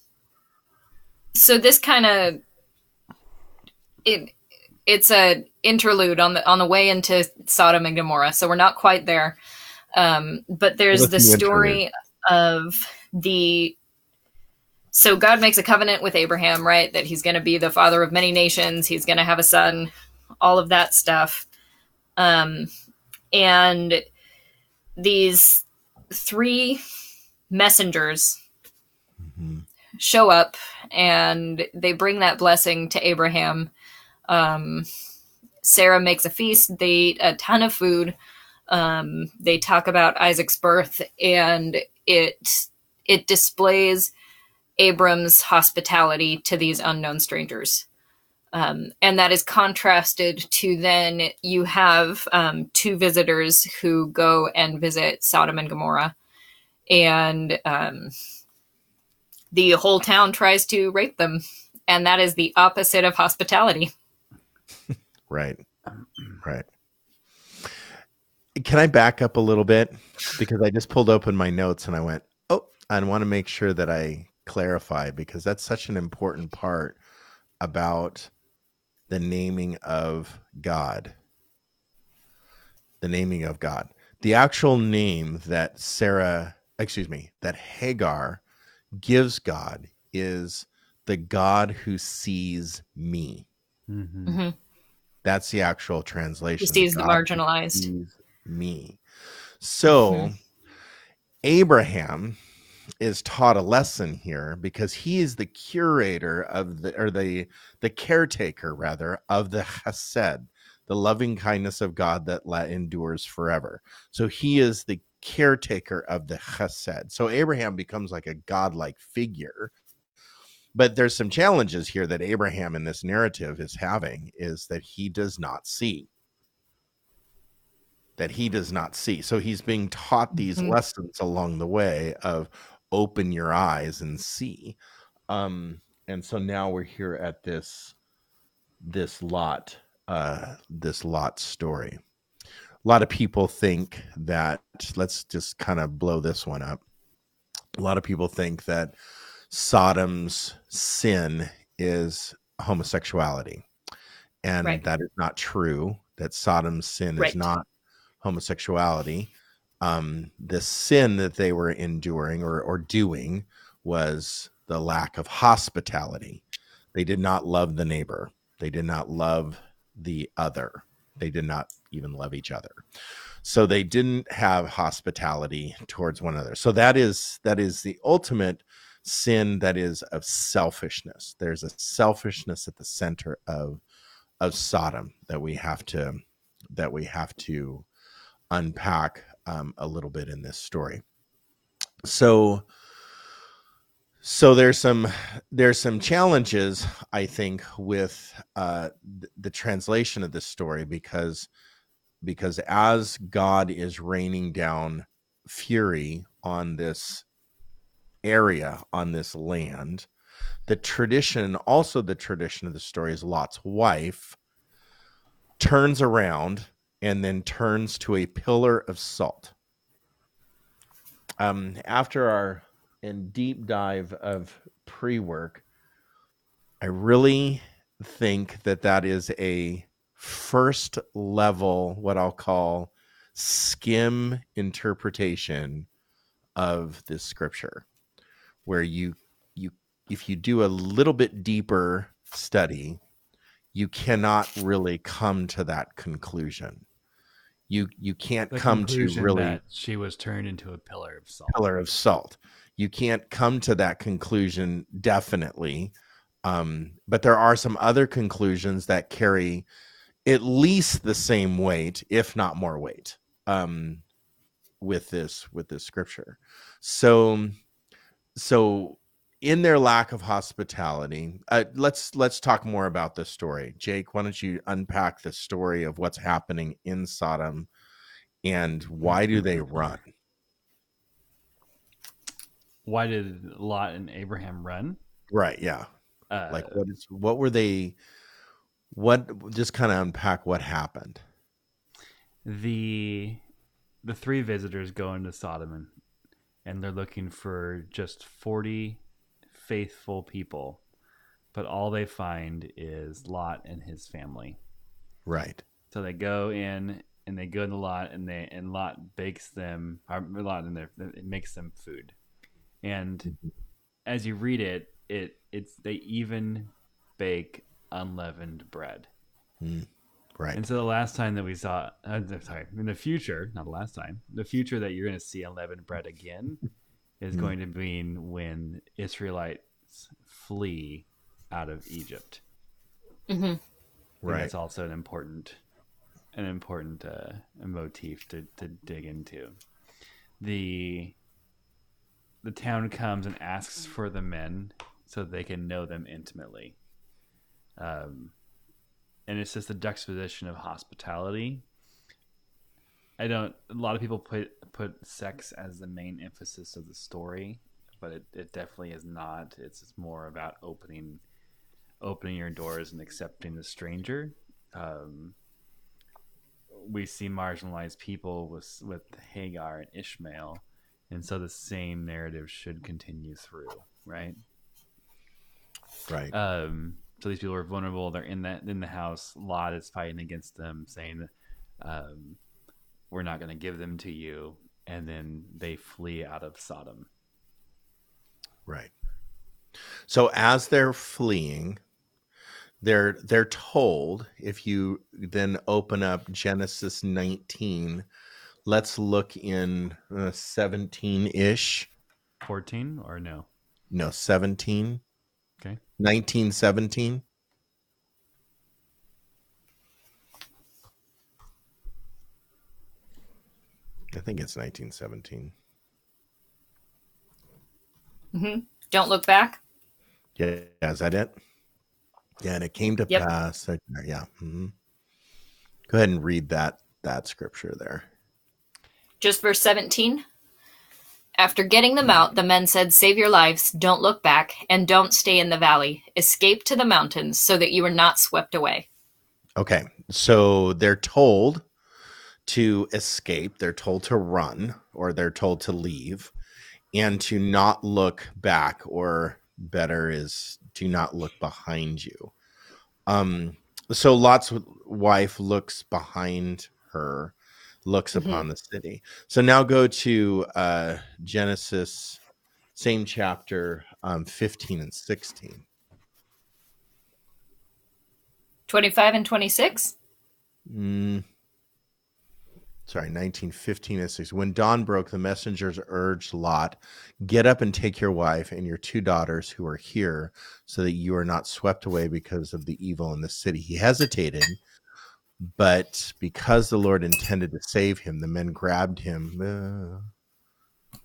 So this kind of it it's a interlude on the on the way into Sodom and Gomorrah. So we're not quite there. Um, but there's the us the story of the so God makes a covenant with Abraham, right? That he's going to be the father of many nations. He's going to have a son, all of that stuff. Um, and these three messengers Mhm. show up and they bring that blessing to Abraham. Um, Sarah makes a feast. They eat a ton of food. Um, they talk about Isaac's birth, and it it displays Abram's hospitality to these unknown strangers. Um, and that is contrasted to then you have um, two visitors who go and visit Sodom and Gomorrah, and um, the whole town tries to rape them, and that is the opposite of hospitality. Right. Right. Can I back up a little bit? Because I just pulled open my notes and I went, oh, I want to make sure that I clarify because that's such an important part about the naming of God. The naming of God. The actual name that Sarah, excuse me, that Hagar gives God is the God who sees me. Mm-hmm. Mhm. That's the actual translation. He sees the marginalized. sees me. So Mhm. Abraham is taught a lesson here because he is the curator of the or the the caretaker rather of the chesed, the loving kindness of God that endures forever. So he is the caretaker of the chesed. So Abraham becomes like a godlike figure. But there's some challenges here that Abraham in this narrative is having is that he does not see that he does not see. So he's being taught these Mhm. lessons along the way of open your eyes and see. Um, and so now we're here at this this lot uh this lot story a lot of people think that let's just kind of blow this one up a lot of people think that sodom's sin is homosexuality and Right. that is not true that sodom's sin Right. is not homosexuality um the sin that they were enduring or or doing was the lack of hospitality. They did not love the neighbor. They did not love the other. They did not even love each other. So they didn't have hospitality towards one another. So that is that is the ultimate sin that is of selfishness. There's a selfishness at the center of of sodom that we have to that we have to unpack um, a little bit in this story. So so there's some there's some challenges i think with uh th- the translation of this story because because as god is raining down fury on this area on this land the tradition also the tradition of the story is lot's wife turns around and then turns to a pillar of salt. Um after our in deep dive of pre-work i really think that that is a first level what i'll call skim interpretation of this scripture where you you if you do a little bit deeper study you cannot really come to that conclusion you you can't The come to really that she was turned into a pillar of salt. pillar of salt. You can't come to that conclusion definitely. Um, but there are some other conclusions that carry at least the same weight, if not more weight, um, with this with this scripture. So, so in their lack of hospitality, uh, let's let's talk more about this story. Jake, why don't you unpack the story of what's happening in Sodom and why do they run? Why did Lot and Abraham run? Right. Yeah. Uh, like what is what were they what just kind of unpack what happened the the three visitors go into Sodom and, and they're looking for just 40 faithful people but all they find is Lot and his family. Right. So they go in and they go in the lot and they and Lot bakes them or Lot in there it makes them food. And as you read it it it's they even bake unleavened bread. Right. And so the last time that we saw, uh, sorry, in the future, not the last time, the future that you're going to see unleavened bread again is Mm. going to mean when Israelites flee out of Egypt. hmm right That's also an important, an important uh, motif to, to dig into. The the town comes and asks for the men so they can know them intimately. Um, and it's just a juxtaposition of hospitality. I don't. A lot of people put put sex as the main emphasis of the story, but it, it definitely is not. It's just more about opening opening your doors and accepting the stranger. Um, we see marginalized people with with Hagar and Ishmael, and so the same narrative should continue through, right? right Um, so these people are vulnerable. They're in that in the house. Lot is fighting against them, saying, um, "We're not going to give them to you." And then they flee out of Sodom. right so as they're fleeing they're they're told if you then open up genesis 19 let's look in uh, 17-ish Fourteen or no? no 17 Okay. 1917 i think it's 1917 hmm Don't look back. Yeah, is that it? Yeah, and it came to Yep. pass. that- Yeah. mhm. Go ahead and read that that scripture there. Just verse 17. After getting them out, the men said, Save your lives, don't look back, and don't stay in the valley. Escape to the mountains so that you are not swept away. Okay. So they're told to escape, they're told to run, or they're told to leave, and to not look back, or better is to not look behind you. Um, so Lot's wife looks behind her, looks Mhm. upon the city. So now go to uh, Genesis, same chapter, um, 15 and 16. 25 and 26? Mm. Sorry, 1915 and 6. When dawn broke, the messengers urged Lot, Get up and take your wife and your two daughters who are here, so that you are not swept away because of the evil in the city. He hesitated, but because the Lord intended to save him, the men grabbed him. Uh,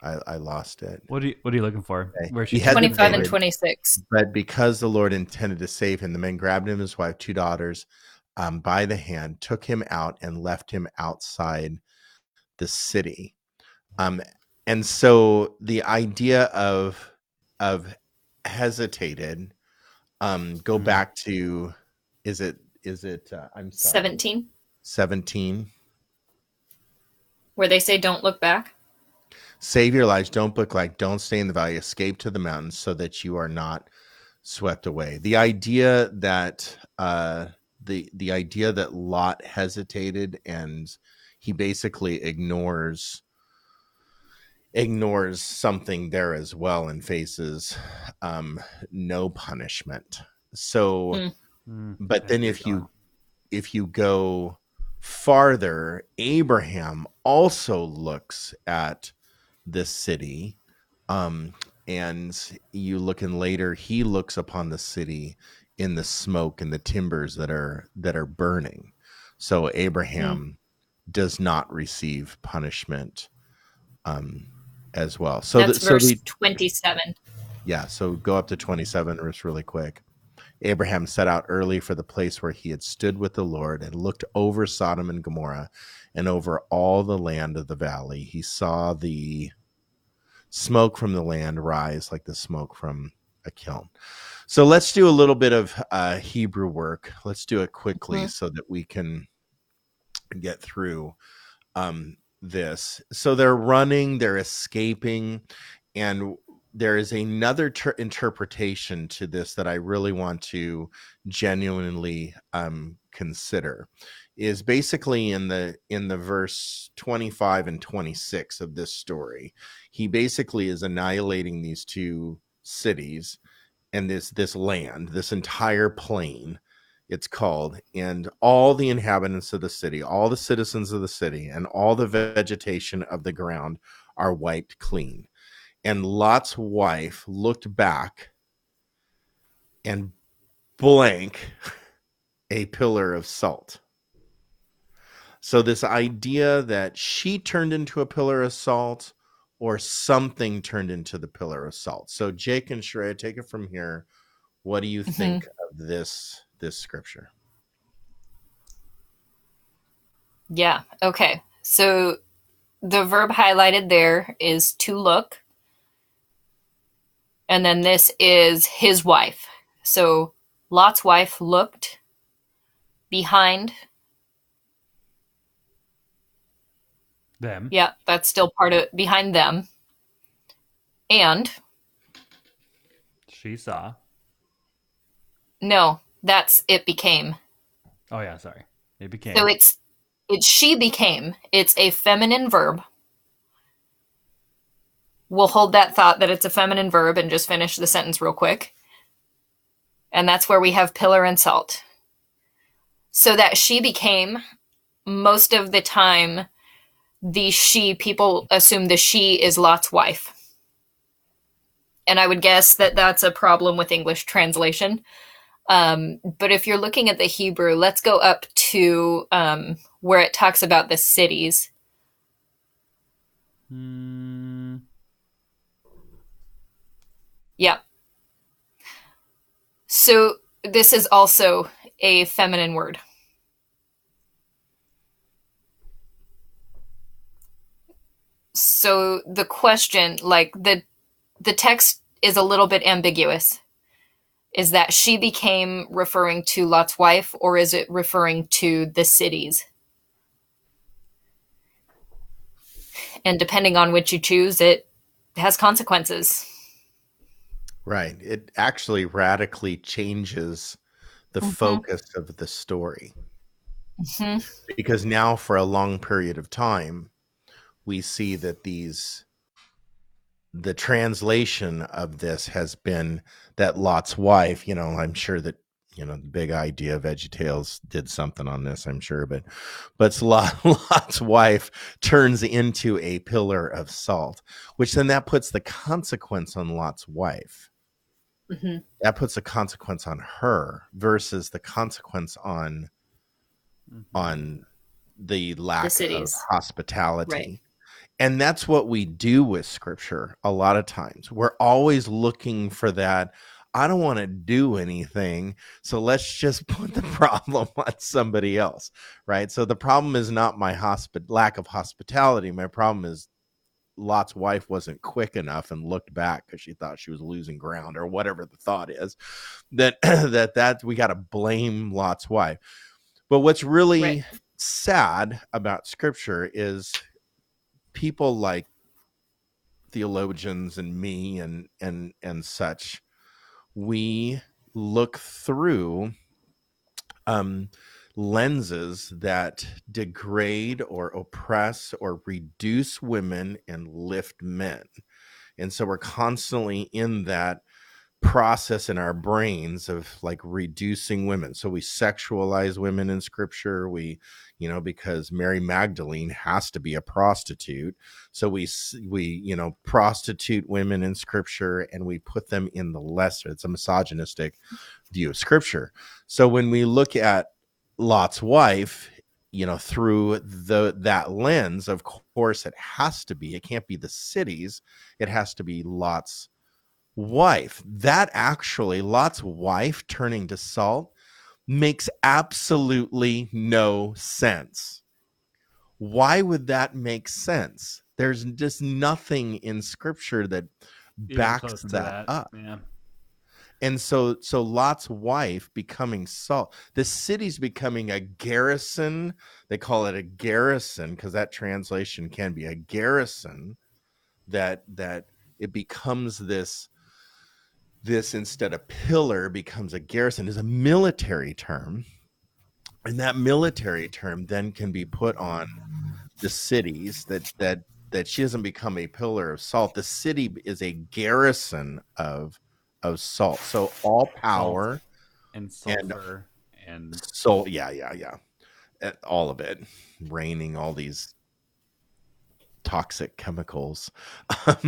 I, I lost it. What are you What are you looking for? Okay. Where she? had- 25 and 26. But because the Lord intended to save him, the men grabbed him his wife, two daughters, um, by the hand, took him out, and left him outside the city. Um, and so the idea of of hesitated, um, go Mhm. back to is it is it uh, I'm sorry, 17, seventeen. where they say, Don't look back. Save your lives. Don't look like. Don't stay in the valley. Escape to the mountains so that you are not swept away. The idea that uh, the the idea that Lot hesitated and he basically ignores ignores something there as well and faces um, no punishment. So, Mm. But then if you if you go farther, Abraham also looks at this city. Um, and you look in later, he looks upon the city in the smoke and the timbers that are that are burning. So Abraham does not receive punishment um, as well. So, That's the, so verse the, 27. yeah, so go up to 27 verse really quick. Abraham set out early for the place where he had stood with the Lord and looked over Sodom and Gomorrah and over all the land of the valley. He saw the smoke from the land rise like the smoke from a kiln. So let's do a little bit of uh, Hebrew work. Let's do it quickly Mhm. so that we can get through um, this. So they're running, they're escaping, and there is another ter- interpretation to this that I really want to genuinely um, consider. Is basically in the in the verse 25 and 26 of this story. He basically is annihilating these two cities and this this land, this entire plain it's called and all the inhabitants of the city all the citizens of the city and all the vegetation of the ground are wiped clean. And lot's wife looked back and blank a pillar of salt. So this idea that she turned into a pillar of salt or something turned into the pillar of salt so jake and Sharayah, take it from here what do you Mhm. think of this this scripture Yeah. Okay. So the verb highlighted there is to look. And then this is his wife. So Lot's wife looked behind. Them. Yeah, that's still part of behind them. And She saw. no, that's it became. Oh yeah, sorry. It became. So it's it's she became. It's a feminine verb. We'll hold that thought that it's a feminine verb and just finish the sentence real quick. And that's where we have pillar and salt. So that she became most of the time the she people assume the she is Lot's wife. And I would guess that that's a problem with English translation. Um, but if you're looking at the Hebrew, let's go up to um, where it talks about the cities. Hmm. Yeah. So this is also a feminine word. So the question, like the the text is a little bit ambiguous. Is that she became referring to Lot's wife, or is it referring to the cities? And depending on which you choose, it has consequences. Right. It actually radically changes the Mhm. focus of the story hmm because now, for a long period of time, we see that these the translation of this has been that Lot's wife, you know, I'm sure that you know the big idea of VeggieTales did something on this, I'm sure, but but Lot, Lot's wife turns into a pillar of salt, which then that puts the consequence on Lot's wife. hmm That puts a consequence on her versus the consequence on Mhm. on the lack of hospitality. Right. And that's what we do with scripture a lot of times. We're always looking for that. I don't want to do anything. So let's just put the problem on somebody else. Right. So the problem is not my hospi- lack of hospitality. My problem is Lot's wife wasn't quick enough and looked back because she thought she was losing ground or whatever the thought is that that that we got to blame Lot's wife. But what's really Right. sad about scripture is people like theologians and me and and and such we look through um lenses that degrade or oppress or reduce women and lift men. And so we're constantly in that process in our brains of like reducing women. So we sexualize women in scripture we you know because mary magdalene has to be a prostitute. So we we you know prostitute women in scripture and we put them in the lesser it's a misogynistic view of scripture. So when we look at lot's wife you know through the that lens of course it has to be it can't be the cities it has to be lot's wife. That actually lot's wife turning to salt makes absolutely no sense. Why would that make sense? There's just nothing in scripture that backs to that, up. Yeah. and so so lot's wife becoming salt the city's becoming a garrison. They call it a garrison because that translation can be a garrison that that it becomes this this instead of pillar becomes a garrison is a military term. And that military term then can be put on the cities that that that she doesn't become a pillar of salt. The city is a garrison of of salt. So all power And And- sulfur and, so yeah yeah yeah. Uh, all of it. Raining all these toxic chemicals.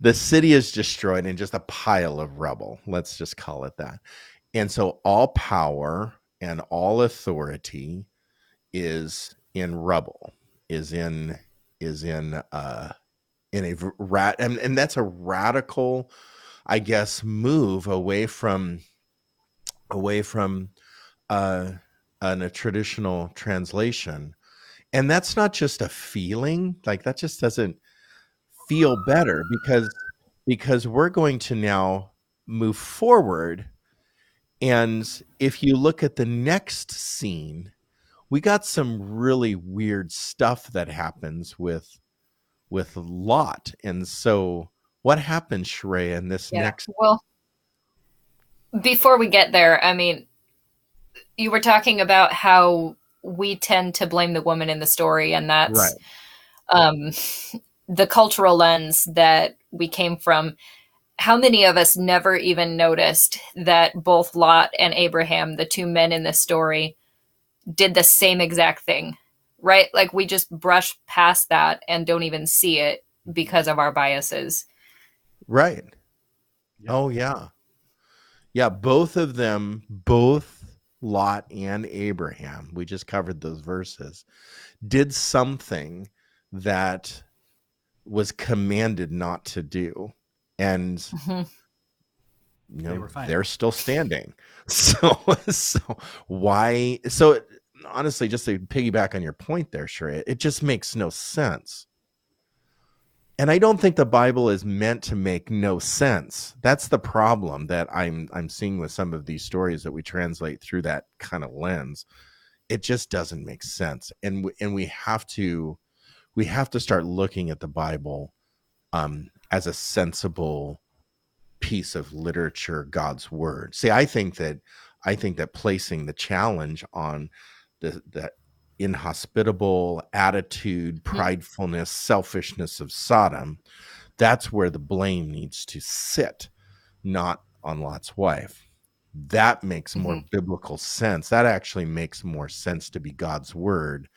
The city is destroyed and just a pile of rubble let's just call it that. And so all power and all authority is in rubble is in is in uh in a rat and, and that's a radical i guess move away from away from uh a traditional translation and that's not just a feeling like that just doesn't feel better because because we're going to now move forward and if you look at the next scene we got some really weird stuff that happens with with lot and so what happens Sharayah in this Yeah. next Well, before we get there, I mean, you were talking about how we tend to blame the woman in the story, and that's right um, the cultural lens that we came from. How many of us never even noticed that both Lot and Abraham, the two men in this story, did the same exact thing, right? Like we just brush past that and don't even see it because of our biases. right Yeah. Oh yeah. Yeah, both of them, both Lot and Abraham, we just covered those verses, did something that was commanded not to do. And Mhm. you They know, were fine. they're still standing. So so why so honestly, just to piggyback on your point there, sure, it, it just makes no sense. And I don't think the Bible is meant to make no sense. That's the problem that I'm I'm seeing with some of these stories that we translate through that kind of lens. It just doesn't make sense, and we, and we have to we have to start looking at the Bible um, as a sensible piece of literature, God's word. See, I think that I think that placing the challenge on the the inhospitable attitude, Mm-hmm. pridefulness, selfishness of Sodom, that's where the blame needs to sit, not on Lot's wife. That makes more Mhm. biblical sense. That actually makes more sense to be God's word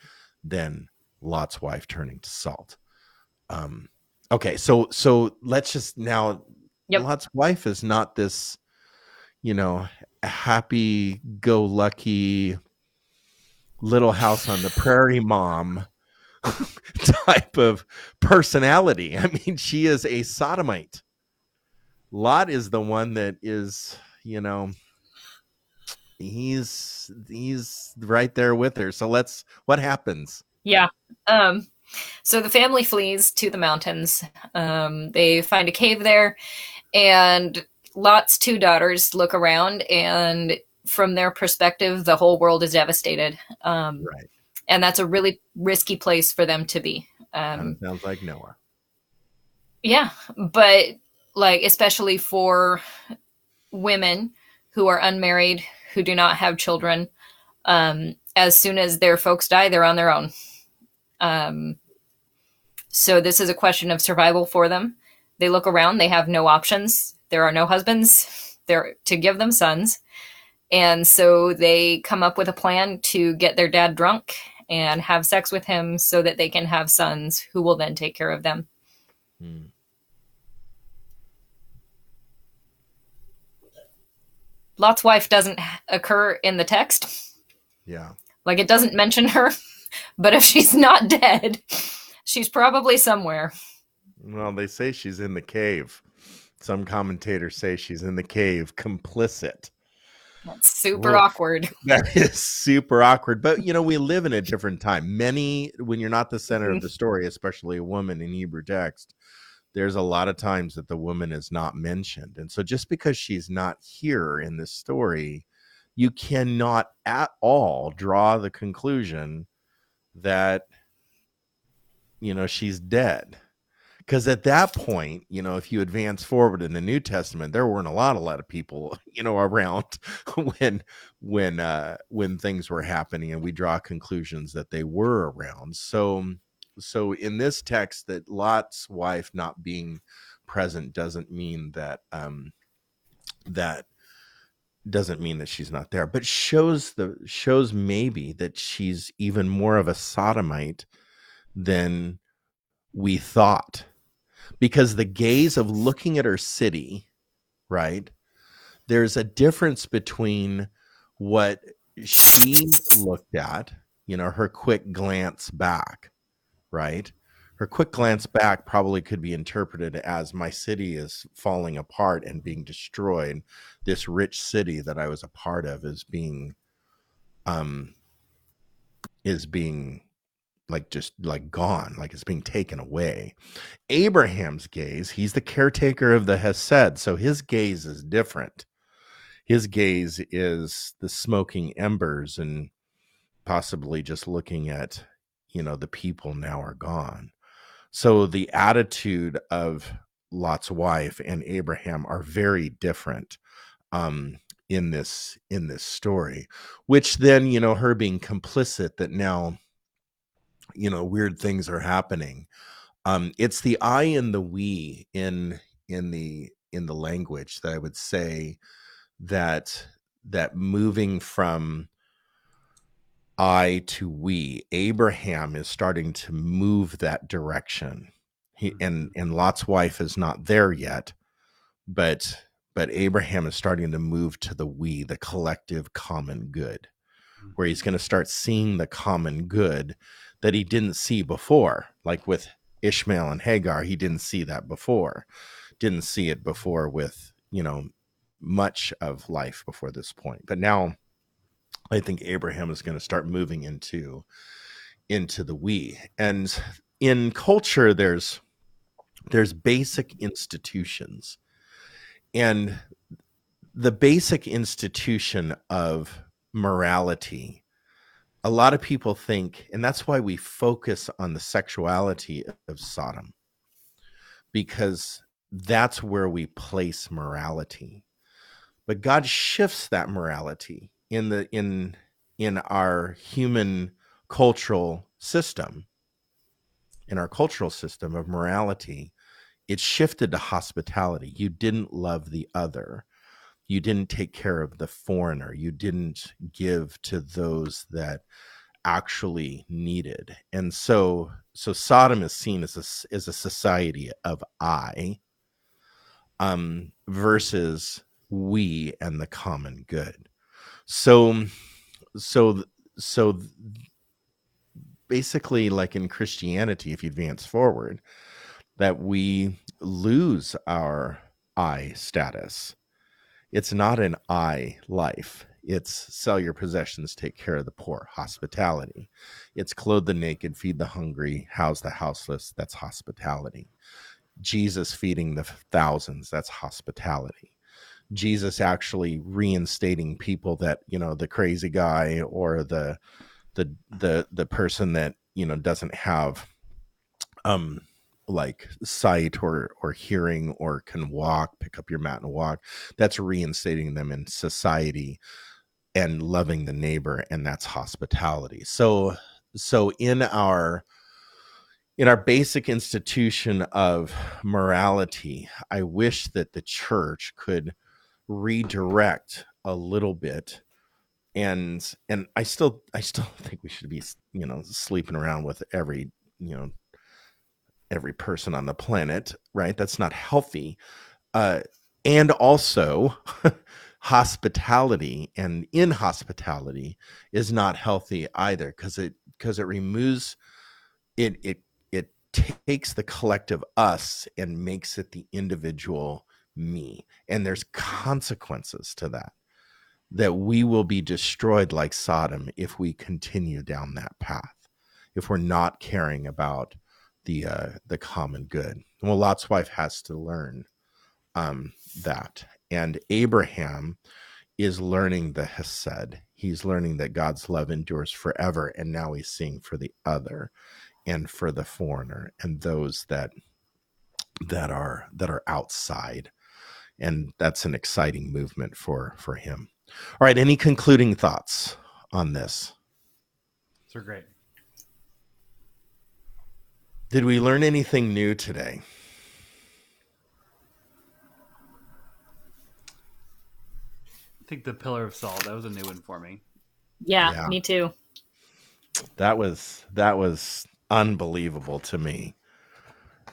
than Lot's wife turning to salt. Um, okay, so so let's just now. Yep. Lot's wife is not this, you know, happy go lucky little house on the prairie mom type of personality. I mean, she is a sodomite. Lot is the one that is, you know, he's he's right there with her. So let's what happens? Yeah. Um, so the family flees to the mountains. Um, they find a cave there, and Lot's two daughters look around, and from their perspective, the whole world is devastated. Um, Right. and that's a really risky place for them to be. Um, sounds like Noah. yeah, but like especially for women who are unmarried, who do not have children, um, as soon as their folks die, they're on their own. Um, so this is a question of survival for them. They look around; they have no options. There are no husbands there to give them sons, and so they come up with a plan to get their dad drunk and have sex with him, so that they can have sons who will then take care of them. Hmm. Lot's wife doesn't occur in the text. Yeah. Like it doesn't mention her, but if she's not dead, she's probably somewhere. Well, they say she's in the cave. Some commentators say she's in the cave, complicit. That's super Oof. awkward. That is super awkward. But you know, we live in a different time. Many, when you're not the center of mm-hmm. the story, especially a woman in Hebrew text, there's a lot of times that the woman is not mentioned. And so just because she's not here in this story, you cannot at all draw the conclusion that you know she's dead. Because at that point, you know, if you advance forward in the New Testament, there weren't a lot, a lot of people, you know, around when when uh when things were happening and we draw conclusions that they were around. So so in this text that lot's wife not being present doesn't mean that um that doesn't mean that she's not there but shows the shows maybe that she's even more of a sodomite than we thought because the gaze of looking at her city right there's a difference between what she looked at, you know, her quick glance back, right? Her quick glance back probably could be interpreted as my city is falling apart and being destroyed. This rich city that I was a part of is being um is being like just like gone, like it's being taken away. Abraham's gaze, he's the caretaker of the Hesed, so his gaze is different his gaze is the smoking embers and possibly just looking at you know the people now are gone so the attitude of lot's wife and abraham are very different um in this in this story which then you know her being complicit that now you know weird things are happening. Um it's the i and the we in in the in the language that i would say that that moving from I to we, Abraham is starting to move that direction. He and and Lot's wife is not there yet, but but Abraham is starting to move to the we, the collective common good, where he's going to start seeing the common good that he didn't see before. Like with Ishmael and Hagar, he didn't see that before. Didn't see it before with, you know, much of life before this point. But now I think Abraham is going to start moving into into the we. And in culture there's there's basic institutions and the basic institution of morality. A lot of people think and that's why we focus on the sexuality of sodom because that's where we place morality. But god shifts that morality in the in in our human cultural system. In our cultural system of morality it shifted to hospitality. You didn't love the other you didn't take care of the foreigner you didn't give to those that actually needed and so so sodom is seen as a, as a society of i um versus we and the common good. So so so basically like in christianity if you advance forward that we lose our i status it's not an I life. It's sell your possessions, take care of the poor, hospitality. It's clothe the naked, feed the hungry, house the houseless. That's hospitality. Jesus feeding the thousands. That's hospitality. Jesus actually reinstating people that you know the crazy guy or the the the the person that you know doesn't have um like sight or or hearing or can walk pick up your mat and walk that's reinstating them in society and loving the neighbor and that's hospitality. So so in our in our basic institution of morality i wish that the church could redirect a little bit and and i still i still think we should be you know sleeping around with every you know every person on the planet, right? That's not healthy. Uh, and also, hospitality and inhospitality is not healthy either because it because it removes it it it takes the collective us and makes it the individual me and there's consequences to that that we will be destroyed like Sodom if we continue down that path if we're not caring about the uh, the common good. Well, Lot's wife has to learn um, that, and Abraham is learning the Hesed. He's learning that God's love endures forever, and now he's seeing for the other, and for the foreigner, and those that that are that are outside, and that's an exciting movement for for him. All right, any concluding thoughts on this? They're great. Did we learn anything new today? I think the pillar of salt, that was a new one for me. Yeah, Yeah. me too. That was that was unbelievable to me.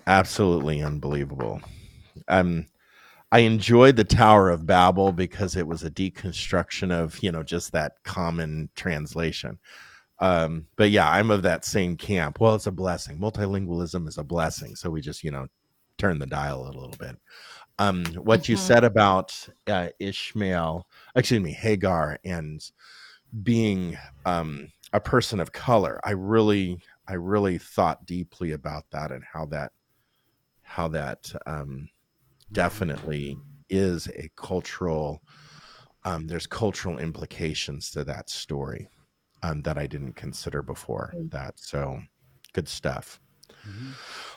Absolutely unbelievable. Um I enjoyed the Tower of Babel because it was a deconstruction of, you know, just that common translation. Um, but yeah, I'm of that same camp. Well, it's a blessing. Multilingualism is a blessing. So we just, you know, turn the dial a little bit. Um, what you Mhm. said about uh, Ishmael, excuse me, Hagar, and being um, a person of color, I really, I really thought deeply about that and how that, how that um, definitely is a cultural. Um, there's cultural implications to that story um, that I didn't consider before Mm. that. So good stuff. Mhm.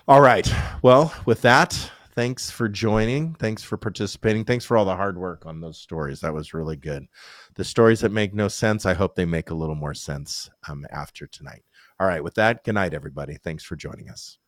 All right. Well, with that, thanks for joining. Thanks for participating. Thanks for all the hard work on those stories. That was really good. The stories that make no sense, I hope they make a little more sense um, after tonight. All right. With that, good night, everybody. Thanks for joining us.